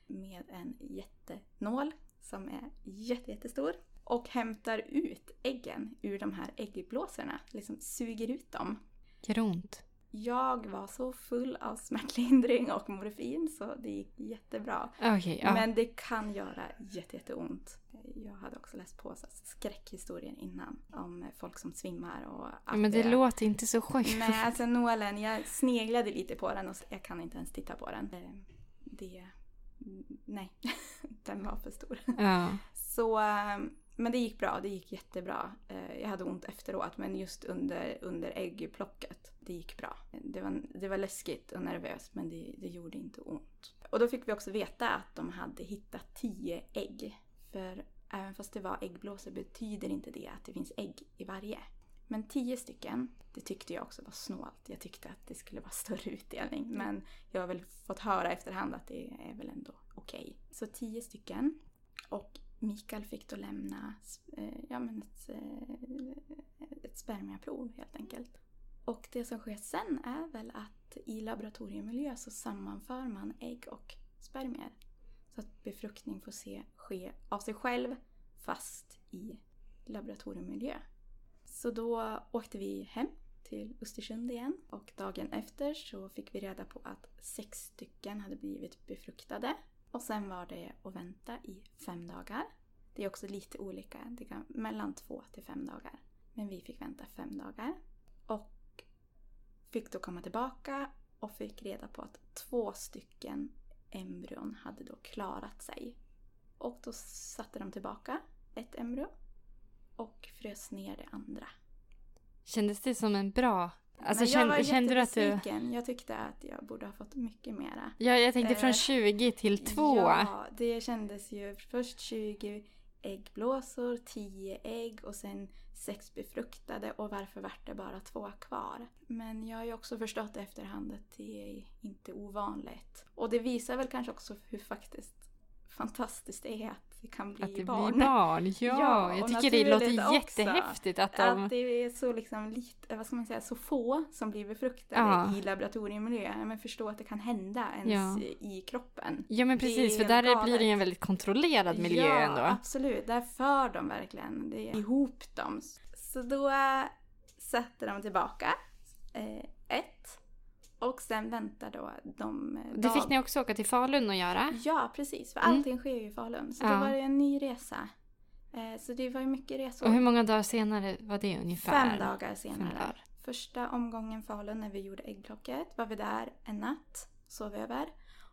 med en jättenål som är jätte, jättestor och hämtar ut äggen ur de här äggblåsorna. Liksom suger ut dem. Gör det ont? Jag var så full av smärtlindring och morfin så det gick jättebra. Okej, ja. Men det kan göra jätte, jätteont. Jag hade också läst på skräckhistorier innan om folk som svimmar och allt men det låter inte så sjukt. Nej, alltså nålen, jag sneglade lite på den och jag kan inte ens titta på den. Det, det nej, <laughs> den var för stor. Ja. Så, eh, men det gick bra, det gick jättebra. Eh, jag hade ont efteråt men just under, under äggplocket, det gick bra. Det var, det var läskigt och nervöst men det, det gjorde inte ont. Och då fick vi också veta att de hade hittat tio ägg. För även fast det var äggblåsor betyder inte det att det finns ägg i varje. Men tio stycken, det tyckte jag också var snålt. Jag tyckte att det skulle vara större utdelning. Men jag har väl fått höra efterhand att det är väl ändå okej. Så tio stycken. Och Mikael fick då lämna eh, ja, men ett, eh, ett spermiaprov helt enkelt. Och det som sker sen är väl att i laboratoriemiljö så sammanför man ägg och spermier. Så att befruktning får se, ske av sig själv fast i laboratoriemiljö. Så då åkte vi hem till Östersund igen och dagen efter så fick vi reda på att sex stycken hade blivit befruktade. Och sen var det att vänta i fem dagar. Det är också lite olika, det kan mellan två till fem dagar. Men vi fick vänta fem dagar. Och fick då komma tillbaka och fick reda på att två stycken embryon hade då klarat sig. Och då satte de tillbaka ett embryo och frös ner det andra. Kändes det som en bra... Alltså Men jag var kände, du att du... Jag tyckte att jag borde ha fått mycket mera. Ja, jag tänkte från Eh, 20 till 2. Ja, det kändes ju först 20 äggblåsor, 10 ägg och sen sex befruktade och varför vart det bara två kvar? Men jag har ju också förstått i efterhand att det är inte ovanligt. Och det visar väl kanske också hur faktiskt fantastiskt det är att det kan bli Att det barn. blir barn. <laughs> Ja, Ja, jag tycker det låter jättehäftigt att de... Att det är så liksom lite, vad ska man säga, så få som blir befruktade Ja. i laboratoriemiljö. Men förstå att det kan hända ens Ja. i kroppen. Ja men precis, för där galet. blir det ju en väldigt kontrollerad miljö ja, ändå. absolut. Där för de verkligen det ihop dem. Så då äh, sätter de tillbaka eh, ett. Och sen väntar då de... Det dag- fick ni också åka till Falun och göra. Ja, precis. För Mm. allting sker ju i Falun. Så Ja. då var det en ny resa. Eh, så det var ju mycket resor. Och hur många dagar senare var det ungefär? Fem dagar senare. Fem dagar. Första omgången Falun när vi gjorde äggplocket var vi där en natt, sov över.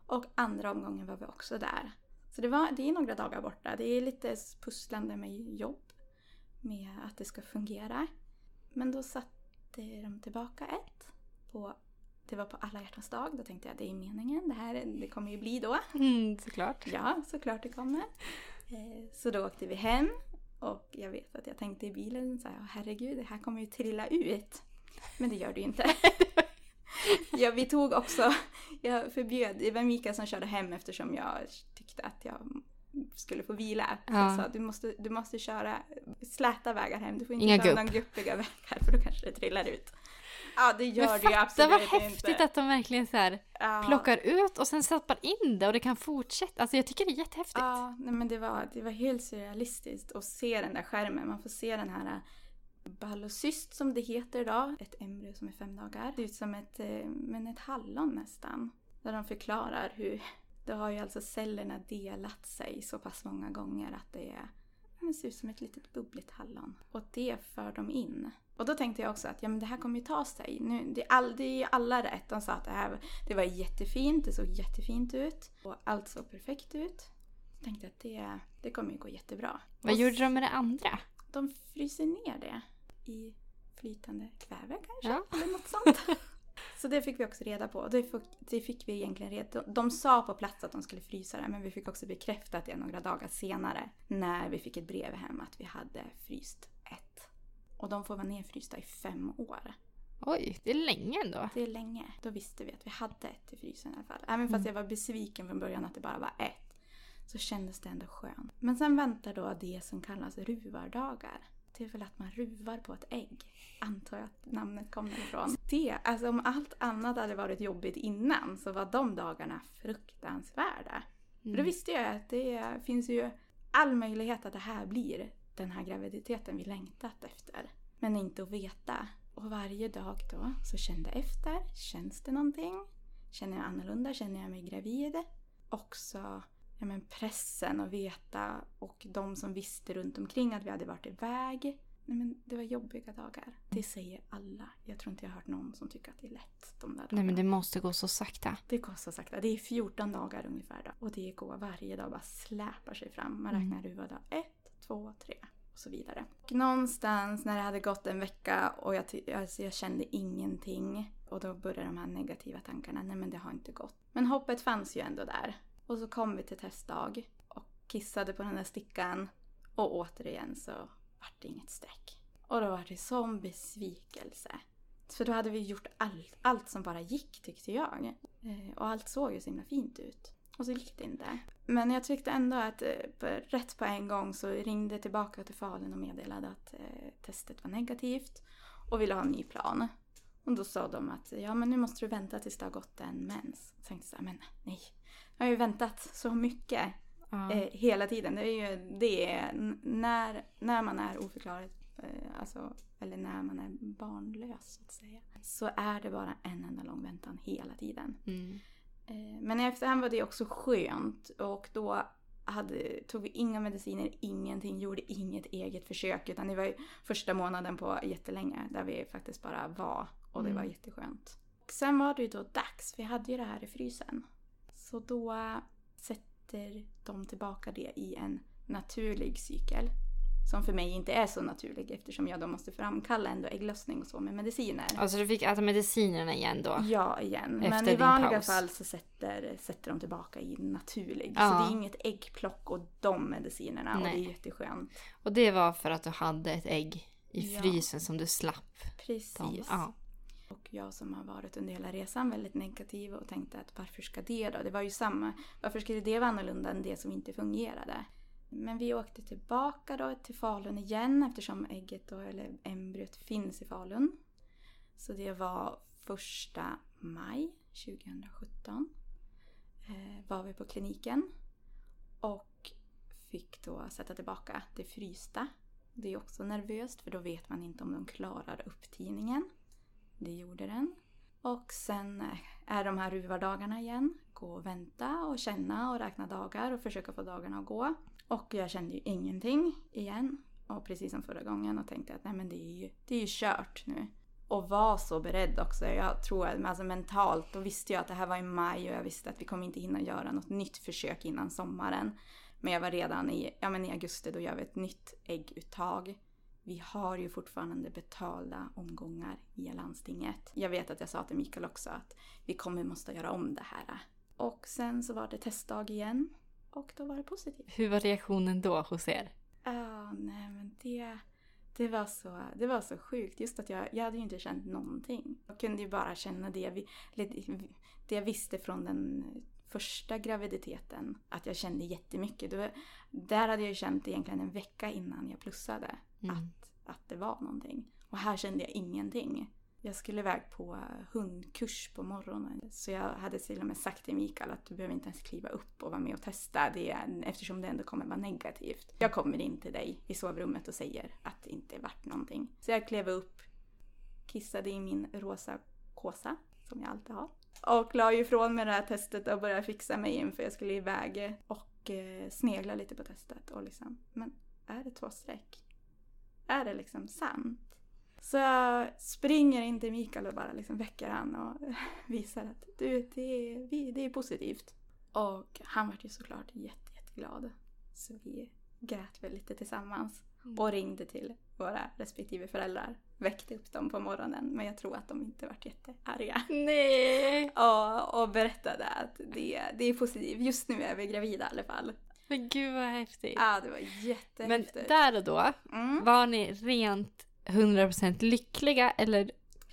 Och andra omgången var vi också där. Så det, var, det är några dagar borta. Det är lite pusslande med jobb. Med att det ska fungera. Men då satte de tillbaka ett. På, det var på alla hjärtans dag. Då tänkte jag det är meningen. Det här det kommer ju bli då. Mm, såklart. Ja, såklart det kommer. Eh, Så då åkte vi hem och jag vet att jag tänkte i bilen så här, herregud, det här kommer ju trilla ut. Men det gör det ju inte. <laughs> ja, vi tog också, jag förbjöd, det var Mikael som körde hem eftersom jag tyckte att jag skulle få vila. Så Ja. jag sa, du måste, du måste köra släta vägar hem, du får inte Inga gupp. några guppiga vägar för då kanske det trillar ut. Ja, det gör Men det ju absolut vad inte. häftigt att de verkligen så här Ja. plockar ut och sen stoppar in det och det kan fortsätta. Alltså jag tycker det är jättehäftigt. Ja, nej men det var, det var helt surrealistiskt att se den där skärmen. Man får se den här äh, ballocyst som det heter idag. Ett embryo som är fem dagar. Det ser ut som ett, eh, men ett hallon nästan. Där de förklarar hur, då har ju alltså cellerna delat sig så pass många gånger att det är det ser ut som ett litet bubbligt hallon. Och det för de in Och då tänkte jag också att ja, men det här kommer ju ta sig. Nu, det, är all, det är ju alla rätt. De sa att det här det var jättefint, det såg jättefint ut. Och allt såg perfekt ut. Jag tänkte att det, det kommer ju gå jättebra. Vad Och gjorde de med det andra? De fryser ner det i flytande kväve kanske? Ja. Eller något sånt. <laughs> Så det fick vi också reda på. Det fick, det fick vi egentligen reda De sa på plats att de skulle frysa det men vi fick också bekräftat det några dagar senare när vi fick ett brev hem att vi hade fryst. Och de får vara nedfrysta i fem år. Oj, det är länge ändå. Det är länge. Då visste vi att vi hade ett i frysen i alla fall. Även fast jag var besviken från början att det bara var ett. Så kändes det ändå skönt. Men sen väntar då det som kallas ruvardagar. Det är väl att man ruvar på ett ägg. Antar jag att namnet kommer ifrån. Det, alltså om allt annat hade varit jobbigt innan så var de dagarna fruktansvärda. För då visste jag att det finns ju all möjlighet att det här blir den här graviditeten vi längtat efter. Men inte att veta. Och varje dag då så kände jag efter. Känns det någonting? Känner jag annorlunda? Känner jag mig gravid? Också ja, men pressen att veta och de som visste runt omkring att vi hade varit iväg. Nej, men det var jobbiga dagar. Det säger alla. Jag tror inte jag har hört någon som tycker att det är lätt de där dagarna. Nej men det måste gå så sakta. Det går så sakta. Det är 14 dagar ungefär då. Och det går varje dag bara släpar sig fram. Man räknar ruva dag 1, 2, 3 och så vidare. Och någonstans när det hade gått en vecka och jag, alltså jag kände ingenting. Och då började de här negativa tankarna. Nej men det har inte gått. Men hoppet fanns ju ändå där. Och så kom vi till testdag och kissade på den där stickan. Och återigen så vart det inget streck. Och då var det sån besvikelse. För då hade vi gjort allt, allt som bara gick tyckte jag. Eh, och allt såg ju så himla fint ut. Och så gick det inte. Men jag tyckte ändå att eh, rätt på en gång så ringde tillbaka till Falun och meddelade att eh, testet var negativt och ville ha en ny plan. Och då sa de att ja men nu måste du vänta tills det har gått en mens. Jag tänkte så här, men nej. Jag har ju väntat så mycket Ja. eh, hela tiden. Det är ju det är när, när man är oförklarad, eh, alltså, eller när man är barnlös så att säga. Så är det bara en enda lång väntan hela tiden. Mm. Eh, men efterhand var det också skönt och då hade, tog vi inga mediciner, ingenting, gjorde inget eget försök utan det var första månaden på jättelänge där vi faktiskt bara var och det var jätteskönt. Och sen var det ju då dags, vi hade ju det här i frysen. Så då sätter de tillbaka det i en naturlig cykel. Som för mig inte är så naturlig eftersom jag då måste framkalla ändå ägglossning och så med mediciner. Alltså du fick äta medicinerna igen då? Ja, igen. Efter Men i vanliga paus. fall så sätter, sätter de tillbaka i naturlig. Ja. Så det är inget äggplock och de medicinerna och Nej. det är jätteskönt. Och det var för att du hade ett ägg i Ja. frysen som du slapp? Precis. Ja. Och jag som har varit under hela resan väldigt negativ och tänkte att varför ska det då? Det var ju samma. Varför skulle det vara annorlunda än det som inte fungerade? Men vi åkte tillbaka då till Falun igen eftersom ägget då, eller embryot finns i Falun. Så det var första maj 2017. Eh, var vi på kliniken. Och fick då sätta tillbaka det frysta. Det är också nervöst för då vet man inte om de klarar upptiningen. Det gjorde den. Och sen eh, är de här ruvardagarna igen. Gå och vänta och känna och räkna dagar och försöka få dagarna att gå. Och jag kände ju ingenting igen. Och precis som förra gången och tänkte att nej men det är ju, det är ju kört nu. Och var så beredd också. Jag tror att alltså mentalt, då visste jag att det här var i maj och jag visste att vi kommer inte hinna göra något nytt försök innan sommaren. Men jag var redan i, ja men i augusti, då gör vi ett nytt ägguttag. Vi har ju fortfarande betalda omgångar via landstinget. Jag vet att jag sa till Mikael också att vi kommer måste göra om det här. Och sen så var det testdag igen och då var det positivt. Hur var reaktionen då hos er? Ja, nej men det, det, var så, det var så sjukt. Just att jag, jag hade ju inte känt någonting. Jag kunde ju bara känna det, vi, det jag visste från den första graviditeten. Att jag kände jättemycket. Det var, där hade jag känt egentligen en vecka innan jag plussade att, att det var någonting. Och här kände jag ingenting. Jag skulle iväg på hundkurs på morgonen. Så jag hade till och med sagt till Mikael att du behöver inte ens kliva upp och vara med och testa det eftersom det ändå kommer vara negativt. Jag kommer in till dig i sovrummet och säger att det inte vart någonting. Så jag klev upp, kissade i min rosa kåsa som jag alltid har. Och la ifrån mig det här testet och började fixa mig inför jag skulle iväg. Och eh, snegla lite på testet och liksom, men är det två streck? Är det liksom sant? Så jag springer in till Mikael och bara liksom väcker han och <laughs> visar att du, det är, vi, det är positivt. Och han var ju såklart jätte, jätteglad. Så vi grät väl lite tillsammans och ringde till våra respektive föräldrar. Väckte upp dem på morgonen men jag tror att de inte vart jättearga. Nej! <laughs> Och, och berättade att det, det är positivt. Just nu är vi gravida i alla fall. Men gud vad häftigt. Ja, det var Men jättehäftigt. där och då, Mm. var ni rent 100% lyckliga eller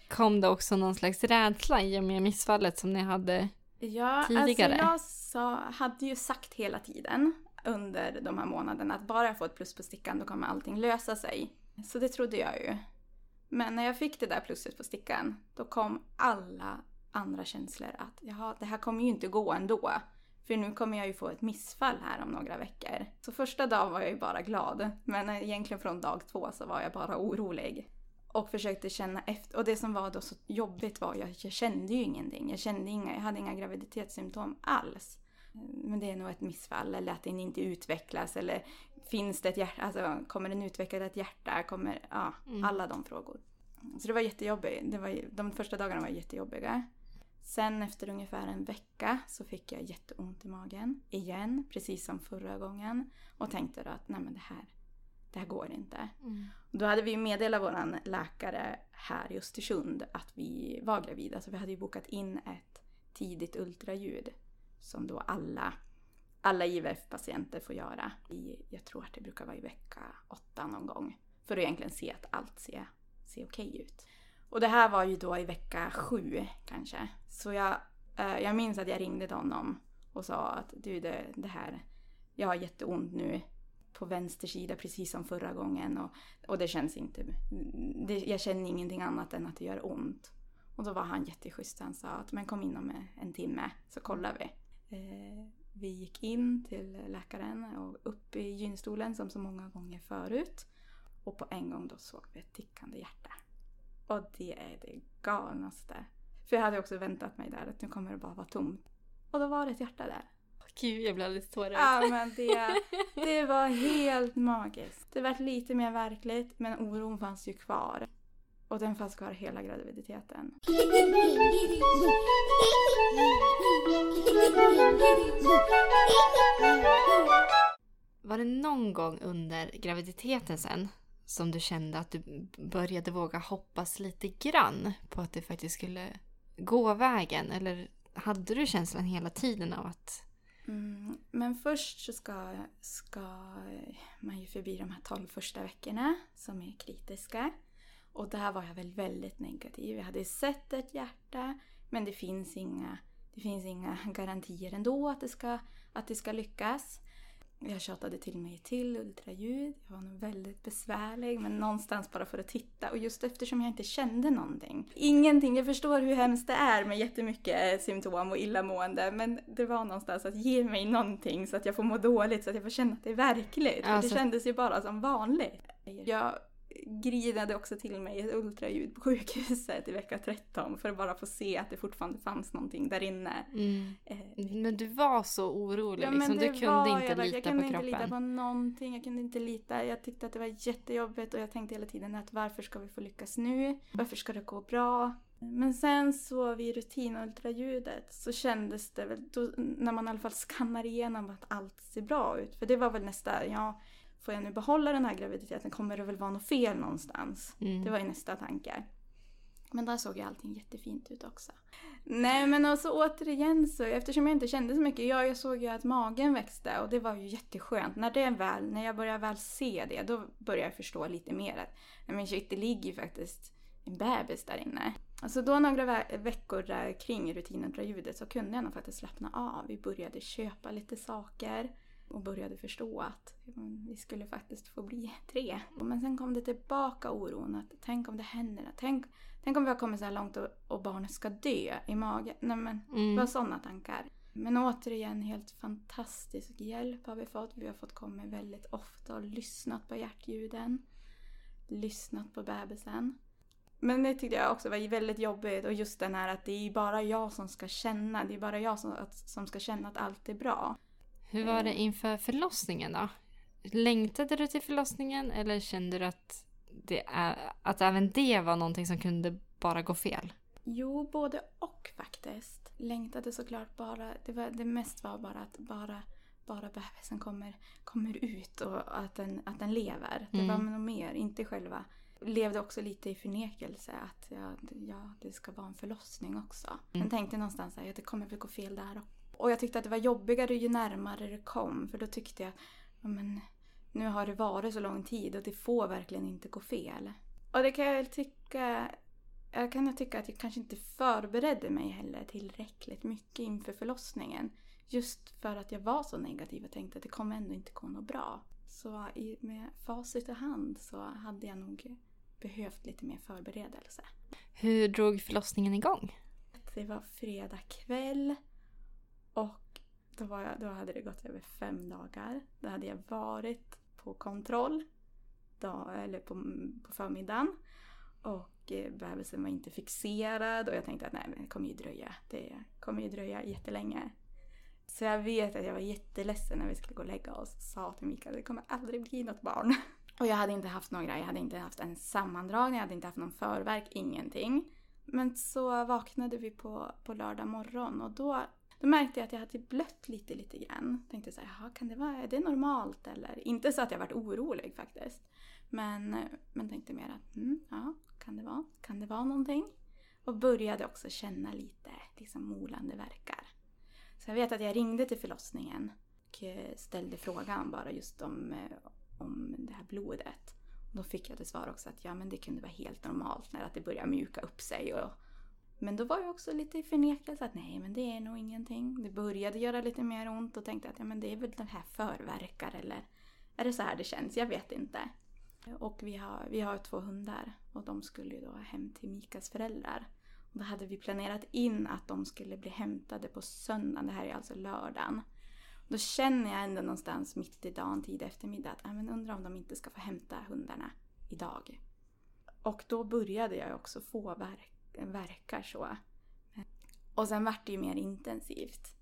kom det också någon slags rädsla i och med missfallet som ni hade? Ja, tidigare? alltså jag sa, hade ju sagt hela tiden under de här månaderna att bara jag får ett plus på stickan då kommer allting lösa sig. Så det trodde jag ju. Men när jag fick det där plusset på stickan då kom alla andra känslor att jaha, det här kommer ju inte gå ändå. För nu kommer jag ju få ett missfall här om några veckor. Så första dagen var jag ju bara glad. Men egentligen från dag två så var jag bara orolig. Och försökte känna efter. Och det som var då så jobbigt var ju att jag kände ju ingenting. Jag kände inga, jag hade inga graviditetssymptom alls. Men det är nog ett missfall eller att den inte utvecklas eller finns det ett hjärta, alltså kommer den utveckla ett hjärta? Kommer, ja, alla de frågor. Så det var jättejobbigt. Det var, de första dagarna var jättejobbiga. Sen efter ungefär en vecka så fick jag jätteont i magen igen, precis som förra gången. Och tänkte då att nej men det här, det här går inte. Då hade vi ju meddelat våran läkare här i Östersund att vi var gravida. Så vi hade ju bokat in ett tidigt ultraljud. Som då alla, alla IVF-patienter får göra. I, jag tror att det brukar vara i vecka åtta någon gång. För att egentligen se att allt ser, ser okej ut. Och det här var ju då i vecka sju kanske. Så jag, eh, jag minns att jag ringde till honom och sa att du det, det här, jag har jätteont nu på vänster sida precis som förra gången och, och det känns inte, det, jag känner ingenting annat än att det gör ont. Och då var han jätteschysst, han sa att men kom in om en timme så kollar vi. Eh, vi gick in till läkaren och upp i gynstolen som så många gånger förut. Och på en gång då såg vi ett tickande hjärta. Och det är det galnaste. För jag hade också väntat mig där att nu kommer det bara vara tomt. Och då var det ett hjärta där. Gud, jag blev alldeles tårögd. Ja men det, det var helt magiskt. Det var lite mer verkligt men oron fanns ju kvar. Och den fanns kvar hela graviditeten. Var det någon gång under graviditeten sen som du kände att du började våga hoppas lite grann på att det faktiskt skulle gå vägen? Eller hade du känslan hela tiden av att... Mm, men först så ska, ska man ju förbi de här 12 första veckorna som är kritiska. Och där var jag väl väldigt negativ. Jag hade sett ett hjärta men det finns inga, det finns inga garantier ändå att det, ska, att det ska lyckas. Jag tjatade till mig till ultraljud. Jag var nog väldigt besvärlig men någonstans bara för att titta. Och just eftersom jag inte kände någonting. Ingenting. Jag förstår hur hemskt det är med jättemycket symptom och illamående. Men det var någonstans att ge mig någonting så att jag får må dåligt. Så att jag får känna att det är verkligt. Alltså- det kändes ju bara som vanligt. Jag grinade också till mig ett ultraljud på sjukhuset i vecka 13 för att bara få se att det fortfarande fanns någonting där inne. Eh, Men du var så orolig Ja, liksom. Du kunde var inte jag, lita jag kunde på inte kroppen. lita på någonting. Jag kunde inte lita. Jag tyckte att det var jättejobbigt och jag tänkte hela tiden att varför ska vi få lyckas nu? Varför ska det gå bra? Men sen så vid rutinultraljudet så kändes det väl, då, när man i alla fall skannar igenom att allt ser bra ut. För det var väl nästa, ja, får jag nu behålla den här graviditeten kommer det väl vara något fel någonstans. Mm. Det var ju nästa tanke. Men där såg ju allting jättefint ut också. Nej men alltså återigen så, eftersom jag inte kände så mycket, ja jag såg ju att magen växte och det var ju jätteskönt. När, det väl, när jag började väl se det, då började jag förstå lite mer att nej men shit, det ligger ju faktiskt en bebis där inne. Alltså då några ve- veckor där kring rutinultraljudet så kunde jag nog faktiskt slappna av. Vi började köpa lite saker och började förstå att vi skulle faktiskt få bli tre. Men sen kom det tillbaka oron att tänk om det händer. Tänk, tänk om vi har kommit så här långt och, och barnet ska dö i magen. Nej men, det var sådana tankar. Men återigen, helt fantastisk hjälp har vi fått. Vi har fått komma väldigt ofta och lyssnat på hjärtljuden. Lyssnat på bebisen. Men det tyckte jag också var väldigt jobbigt och just den här att det är bara jag som ska känna. Det är bara jag som, som ska känna att allt är bra. Hur var det inför förlossningen då? Längtade du till förlossningen eller kände du att det är, att även det var någonting som kunde bara gå fel? Jo, både och faktiskt. Längtade såklart bara, det, var, det mest var bara att bara, bara bebisen kommer, kommer ut och att den, att den lever. Det var nog mer, inte själva. Levde också lite i förnekelse att ja, det- ja, det ska vara en förlossning också. Men tänkte någonstans att det kommer väl gå fel där också. Och jag tyckte att det var jobbigare ju närmare det kom. För då tyckte jag, ja, men nu har det varit så lång tid och det får verkligen inte gå fel. Och det kan jag tycka, jag kan tycka att jag kanske inte förberedde mig heller tillräckligt mycket inför förlossningen. Just för att jag var så negativ och tänkte att det kommer ändå inte gå något bra. Så i, med facit i hand så hade jag nog behövt lite mer förberedelse. Hur drog förlossningen igång? Det var fredag kväll och då, var jag, då hade det gått över fem dagar. Då hade jag varit på kontroll då, eller på, på förmiddagen och eh, bebisen var inte fixerad och jag tänkte att nej, men det kommer ju dröja. Det kommer ju dröja jättelänge. Så jag vet att jag var jätteledsen när vi skulle gå och lägga oss och sa till Mikael att det kommer aldrig bli något barn. <laughs> Och jag hade inte haft några, jag hade inte haft en sammandragning, jag hade inte haft någon förverk, ingenting. Men så vaknade vi på, på lördag morgon och då, då märkte jag att jag hade blött lite, lite grann. Tänkte så här, "Jaha, kan det vara, är det normalt eller? Inte så att jag varit orolig faktiskt. Men, men tänkte mer att, mm, ja, kan det vara, kan det vara någonting? Och började också känna lite liksom molande verkar. Så jag vet att jag ringde till förlossningen och eh, ställde frågan bara just om, eh, om det här blodet. Och då fick jag till svar också att ja, men det kunde vara helt normalt när att det började mjuka upp sig. Och, men då var jag också lite i förnekelse att nej, men det är nog ingenting. Det började göra lite mer ont och tänkte att ja, men det är väl den här förverkar eller är det så här det känns? Jag vet inte. Och vi har, vi har två hundar och de skulle ju då hem till Mikas föräldrar. Och då hade vi planerat in att de skulle bli hämtade på söndagen, det här är alltså lördagen. Då känner jag ändå någonstans mitt i dagen, tid eftermiddag, att äh, men undrar om de inte ska få hämta hundarna idag. Och då började jag också få verk, den verkar så. Och sen vart det ju mer intensivt.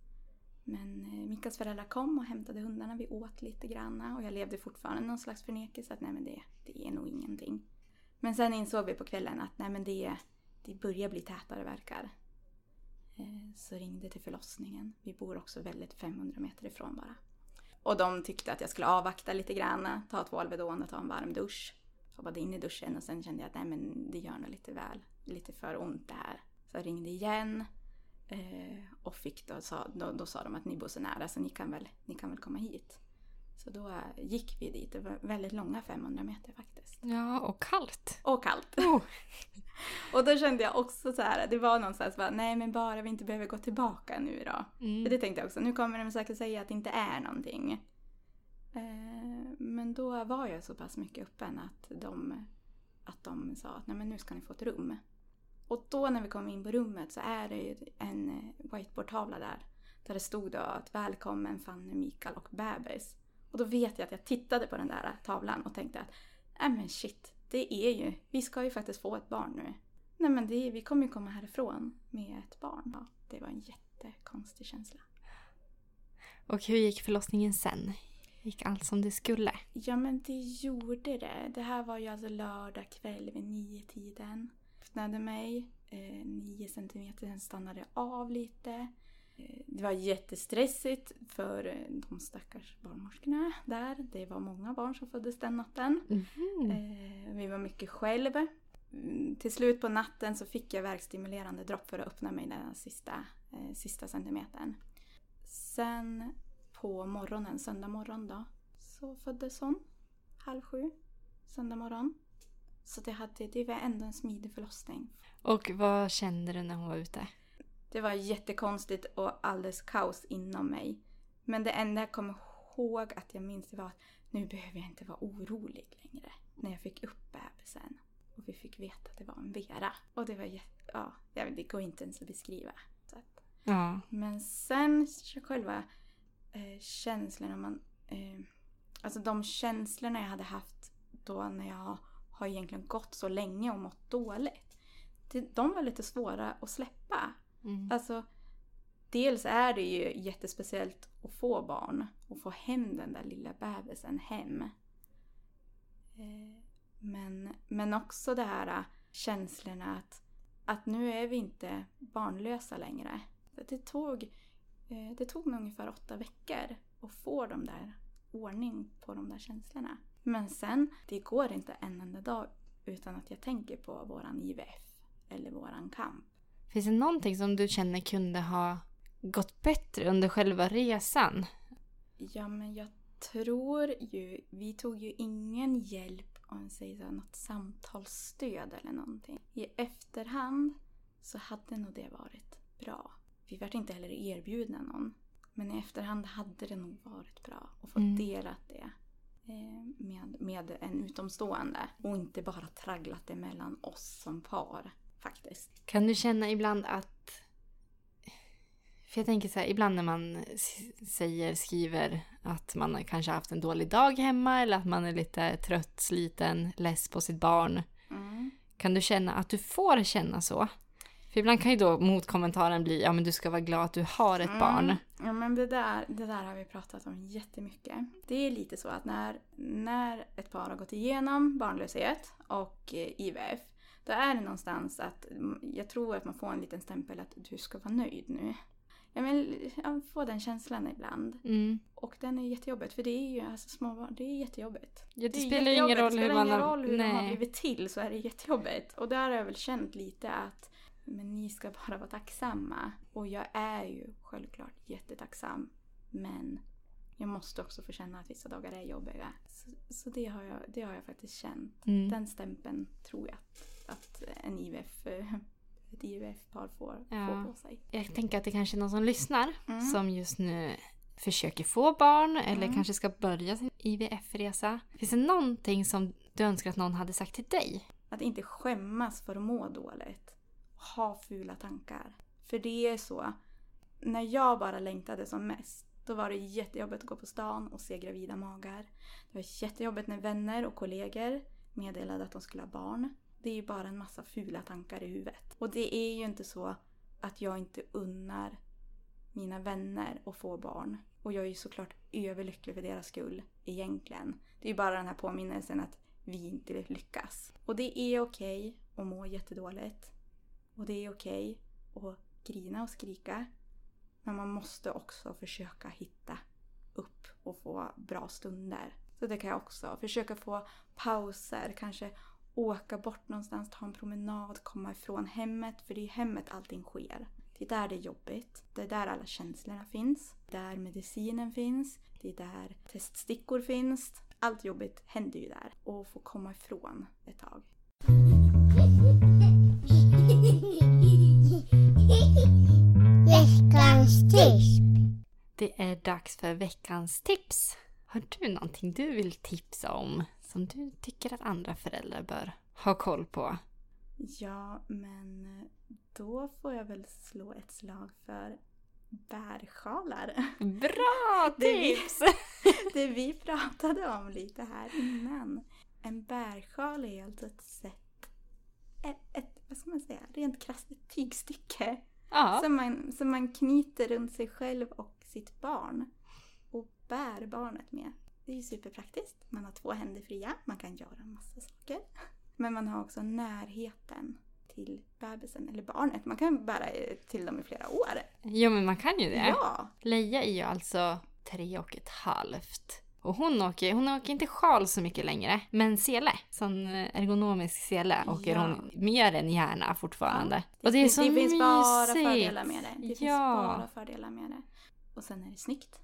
Men eh, Mikas föräldrar kom och hämtade hundarna, vi åt lite granna och jag levde fortfarande i någon slags förnekelse att nej men det, det är nog ingenting. Men sen insåg vi på kvällen att nej men det, det börjar bli tätare verkar. Eh, så ringde till förlossningen. Vi bor också väldigt 500 meter ifrån bara. Och de tyckte att jag skulle avvakta lite grann, ta två Alvedon och ta en varm dusch. Hoppade in i duschen och sen kände jag att nej men det gör nog lite väl, lite för ont det här. Så jag ringde igen eh, och fick då, sa, då, då sa de att ni bor så nära så ni kan väl, ni kan väl komma hit. Så då eh, gick vi dit, det var väldigt långa 500 meter faktiskt. Ja, och kallt. Och kallt. Oh. <laughs> och då kände jag också så här, det var någonstans bara, nej men bara vi inte behöver gå tillbaka nu då. Mm. För det tänkte jag också, nu kommer de säkert säga att det inte är någonting. Eh, men då var jag så pass mycket öppen att de, att de sa att nej men nu ska ni få ett rum. Och då när vi kom in på rummet så är det en eh, whiteboardtavla där. Där det stod då att välkommen Fanny, Mikael och bebis. Och då vet jag att jag tittade på den där tavlan och tänkte att nej men shit, det är ju, vi ska ju faktiskt få ett barn nu. Nej men det, är- vi kommer ju komma härifrån med ett barn. Ja, det var en jättekonstig känsla. Och hur gick förlossningen sen? Gick allt som det skulle? Ja men det gjorde det. Det här var ju alltså lördag kväll vid nio tiden. Öppnade mig, eh, nio centimeter, sen stannade jag av lite. Eh, Det var jättestressigt för eh, de stackars barnmorskorna där. Det var många barn som föddes den natten. Eh, vi var mycket själv. Mm, Till slut på natten så fick jag verkstimulerande dropp för att öppna mig den sista, sista centimetern. Sen på morgonen, söndag morgon då, så föddes hon. Halv sju, söndag morgon. Så det, hade, det var ändå en smidig förlossning. Och vad kände du när hon var ute? Det var jättekonstigt och alldeles kaos inom mig. Men det enda jag kommer ihåg att jag minns det var att nu behöver jag inte vara orolig längre. När jag fick upp bebisen och vi fick veta att det var en Vera. Och det var jätte... Ja, det går inte ens att beskriva. Så att, Ja. men sen själva eh, känslorna man... Eh, alltså de känslorna jag hade haft då när jag har egentligen gått så länge och mått dåligt. Det, de var lite svåra att släppa. Mm. Alltså, dels är det ju jättespeciellt att få barn och få hem den där lilla bebisen hem. Eh, Men, men också det här äh, känslorna att, att nu är vi inte barnlösa längre. Det tog, eh, det tog mig ungefär åtta veckor att få de där ordning på de där känslorna. Men sen, det går inte en enda dag utan att jag tänker på våran IVF eller våran kamp. Finns det någonting som du känner kunde ha gått bättre under själva resan? Ja, men jag tror ju... Vi tog ju ingen hjälp om man säger så, något samtalsstöd eller någonting. I efterhand så hade nog det varit bra. Vi vart inte heller erbjudna någon. Men i efterhand hade det nog varit bra att få Mm. dela det eh, med, med en utomstående. Och inte bara tragglat det mellan oss som par faktiskt. Kan du känna ibland att... För jag tänker så här, ibland när man säger, skriver att man har kanske haft en dålig dag hemma eller att man är lite trött, sliten, less på sitt barn. Mm. Kan du känna att du får känna så? För ibland kan ju då motkommentaren bli, ja men du ska vara glad att du har ett barn. Mm. Ja men det där, det där har vi pratat om jättemycket. Det är lite så att när, när ett par har gått igenom barnlöshet och eh, IVF då är det någonstans att mm, jag tror att man får en liten stämpel att du ska vara nöjd nu. Ja, men, jag får den känslan ibland. Mm. Och den är jättejobbigt för det är ju alltså småbarn, det är jättejobbigt. Ja, det, är spelar ju ingen roll hur Det man har... roll hur de har blivit till så är det jättejobbigt. Och där har jag väl känt lite att men ni ska bara vara tacksamma. Och jag är ju självklart jättetacksam. Men jag måste också få känna att vissa dagar är jobbiga. Så, så det, har jag, det har jag faktiskt känt. Mm. Den stämpeln tror jag att, en IVF, <laughs> ett IVF-par får, Ja. får på sig. Jag tänker att det kanske är någon som lyssnar Mm. som just nu försöker få barn eller Mm. kanske ska börja sin IVF-resa. Finns det någonting som du önskar att någon hade sagt till dig? Att inte skämmas för att må dåligt. Ha fula tankar. För det är så. När jag bara längtade som mest, då var det jättejobbigt att gå på stan och se gravida magar. Det var jättejobbigt när vänner och kollegor meddelade att de skulle ha barn. Det är ju bara en massa fula tankar i huvudet. Och det är ju inte så att jag inte unnar mina vänner att få barn. Och jag är ju såklart överlycklig för deras skull, egentligen. Det är ju bara den här påminnelsen att vi inte lyckas. Och det är okej att må jättedåligt. Och det är okej att grina och skrika. Men man måste också försöka hitta upp och få bra stunder. Så det kan jag också. Försöka få pauser, kanske åka bort någonstans, ta en promenad, komma ifrån hemmet. För det är i hemmet allting sker. Det är där det är jobbigt. Det är där alla känslorna finns. Där medicinen finns. Det är där teststickor finns. Allt jobbigt händer ju där. Och få komma ifrån ett tag. Veckans tips. Det är dags för veckans tips. Har du någonting du vill tipsa om som du tycker att andra föräldrar bör ha koll på? Ja, men då får jag väl slå ett slag för bärsjalar. Bra <laughs> Det är- tips! <laughs> Det vi pratade om lite här innan. En bärsjal är alltså ett sätt, ett, ett vad ska man säga, rent krasst ett tygstycke. Ja, Som, man, som man knyter runt sig själv och sitt barn. Och bär barnet med. Det är ju superpraktiskt. Man har två händer fria, man kan göra en massa saker. Men man har också närheten till bebisen eller barnet. Man kan bära till dem i flera år. jo men man kan ju det. Ja! Leia är ju alltså tre och ett halvt. Och hon åker, hon åker inte sjal så mycket längre, men sele, sån ergonomisk sele, åker Ja. hon mer än gärna fortfarande. och det är så det finns bara mysigt. fördelar med det. Det finns ja, bara fördelar med det. Och sen är det snyggt.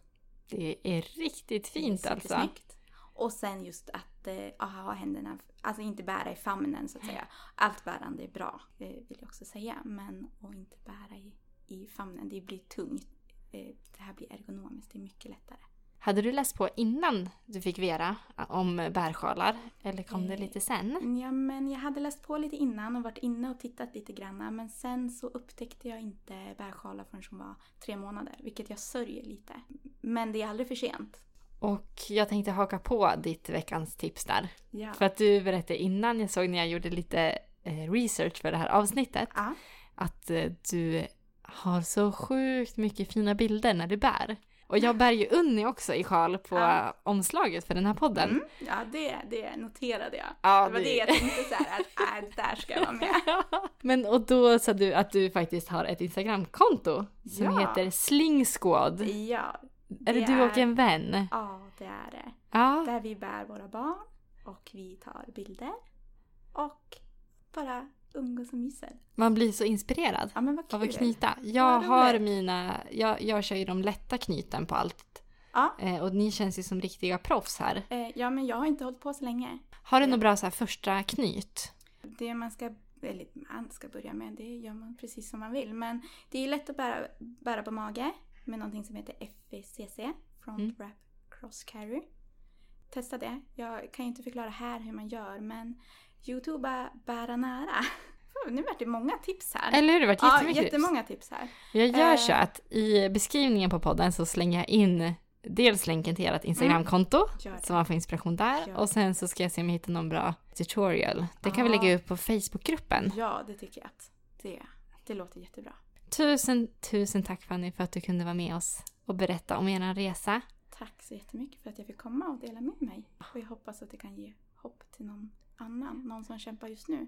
det är riktigt fint det är alltså. supersnyggt. Och sen just att eh, ha händerna, alltså inte bära i famnen så att säga. Allt bärande är bra, eh, vill jag också säga. Men att inte bära i, i famnen, det blir tungt. Eh, det här blir ergonomiskt, det är mycket lättare. Hade du läst på innan du fick Vera om bärsjalar? Eller kom det Eh, lite sen? Ja, men jag hade läst på lite innan och varit inne och tittat lite grann. Men sen så upptäckte jag inte bärsjalar förrän hon var tre månader, vilket jag sörjer lite. Men det är aldrig för sent. Och jag tänkte haka på ditt veckans tips där. Ja. För att du berättade innan, jag såg när jag gjorde lite eh, research för det här avsnittet, Ja. att eh, du har så sjukt mycket fina bilder när du bär. Och jag bär ju Unni också i sjal på Ja. omslaget för den här podden. Mm, ja, det, det noterade jag. Ja, det var det- det jag tänkte så här att äh, där ska jag vara med. <laughs> Men och då sa du att du faktiskt har ett Instagramkonto som Ja. heter Sling Squad. Ja. Är det du och en vän? Ja, det är det. Ja. Där vi bär våra barn och vi tar bilder och bara umgås och myser. Man blir så inspirerad Ja men vad kul. av att knyta. Jag har mina, jag, jag kör ju de lätta knyten på allt. Ja. Eh, och ni känns ju som riktiga proffs här. Eh, ja men jag har inte hållit på så länge. Har du något bra så här första knyt? Det man ska, eller man ska börja med, det gör man precis som man vill. Men det är lätt att bära, bära på mage med någonting som heter FVCC, Front Mm. Wrap Cross Carry. Testa det. Jag kan ju inte förklara här hur man gör men Youtube bära nära. <laughs> Nu vart det många tips här. Eller hur? Det har varit Ja, jättemycket tips. jättemånga tips här. Jag gör Eh. så att i beskrivningen på podden så slänger jag in dels länken till ert Instagramkonto Mm. Så man får inspiration där och sen så ska jag se om jag hittar någon bra tutorial. Det kan vi Ja. lägga upp på Facebookgruppen. Ja, det tycker jag att det, det låter jättebra. Tusen, tusen tack Fanny för att du kunde vara med oss och berätta om er resa. Tack så jättemycket för att jag fick komma och dela med mig. Och jag hoppas att det kan ge hopp till någon annan, någon som kämpar just nu.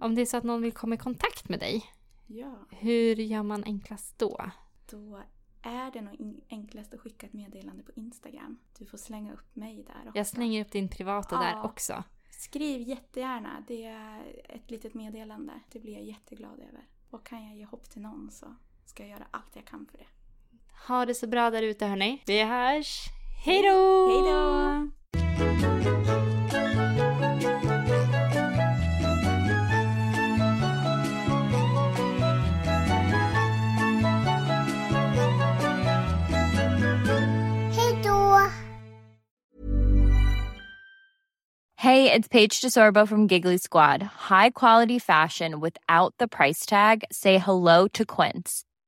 Om det är så att någon vill komma i kontakt med dig, Ja, hur gör man enklast då? då är det nog enklast att skicka ett meddelande på Instagram. Du får slänga upp mig där också. Jag slänger upp din privata Ja. där också. Skriv jättegärna. Det är ett litet meddelande. Det blir jag jätteglad över. Och kan jag ge hopp till någon så ska jag göra allt jag kan för det. Ha det så bra där ute hörni. Vi hörs. Hej då! Hej då! Hey, it's Paige DeSorbo from Giggly Squad. High quality fashion without the price tag. Say hello to Quince.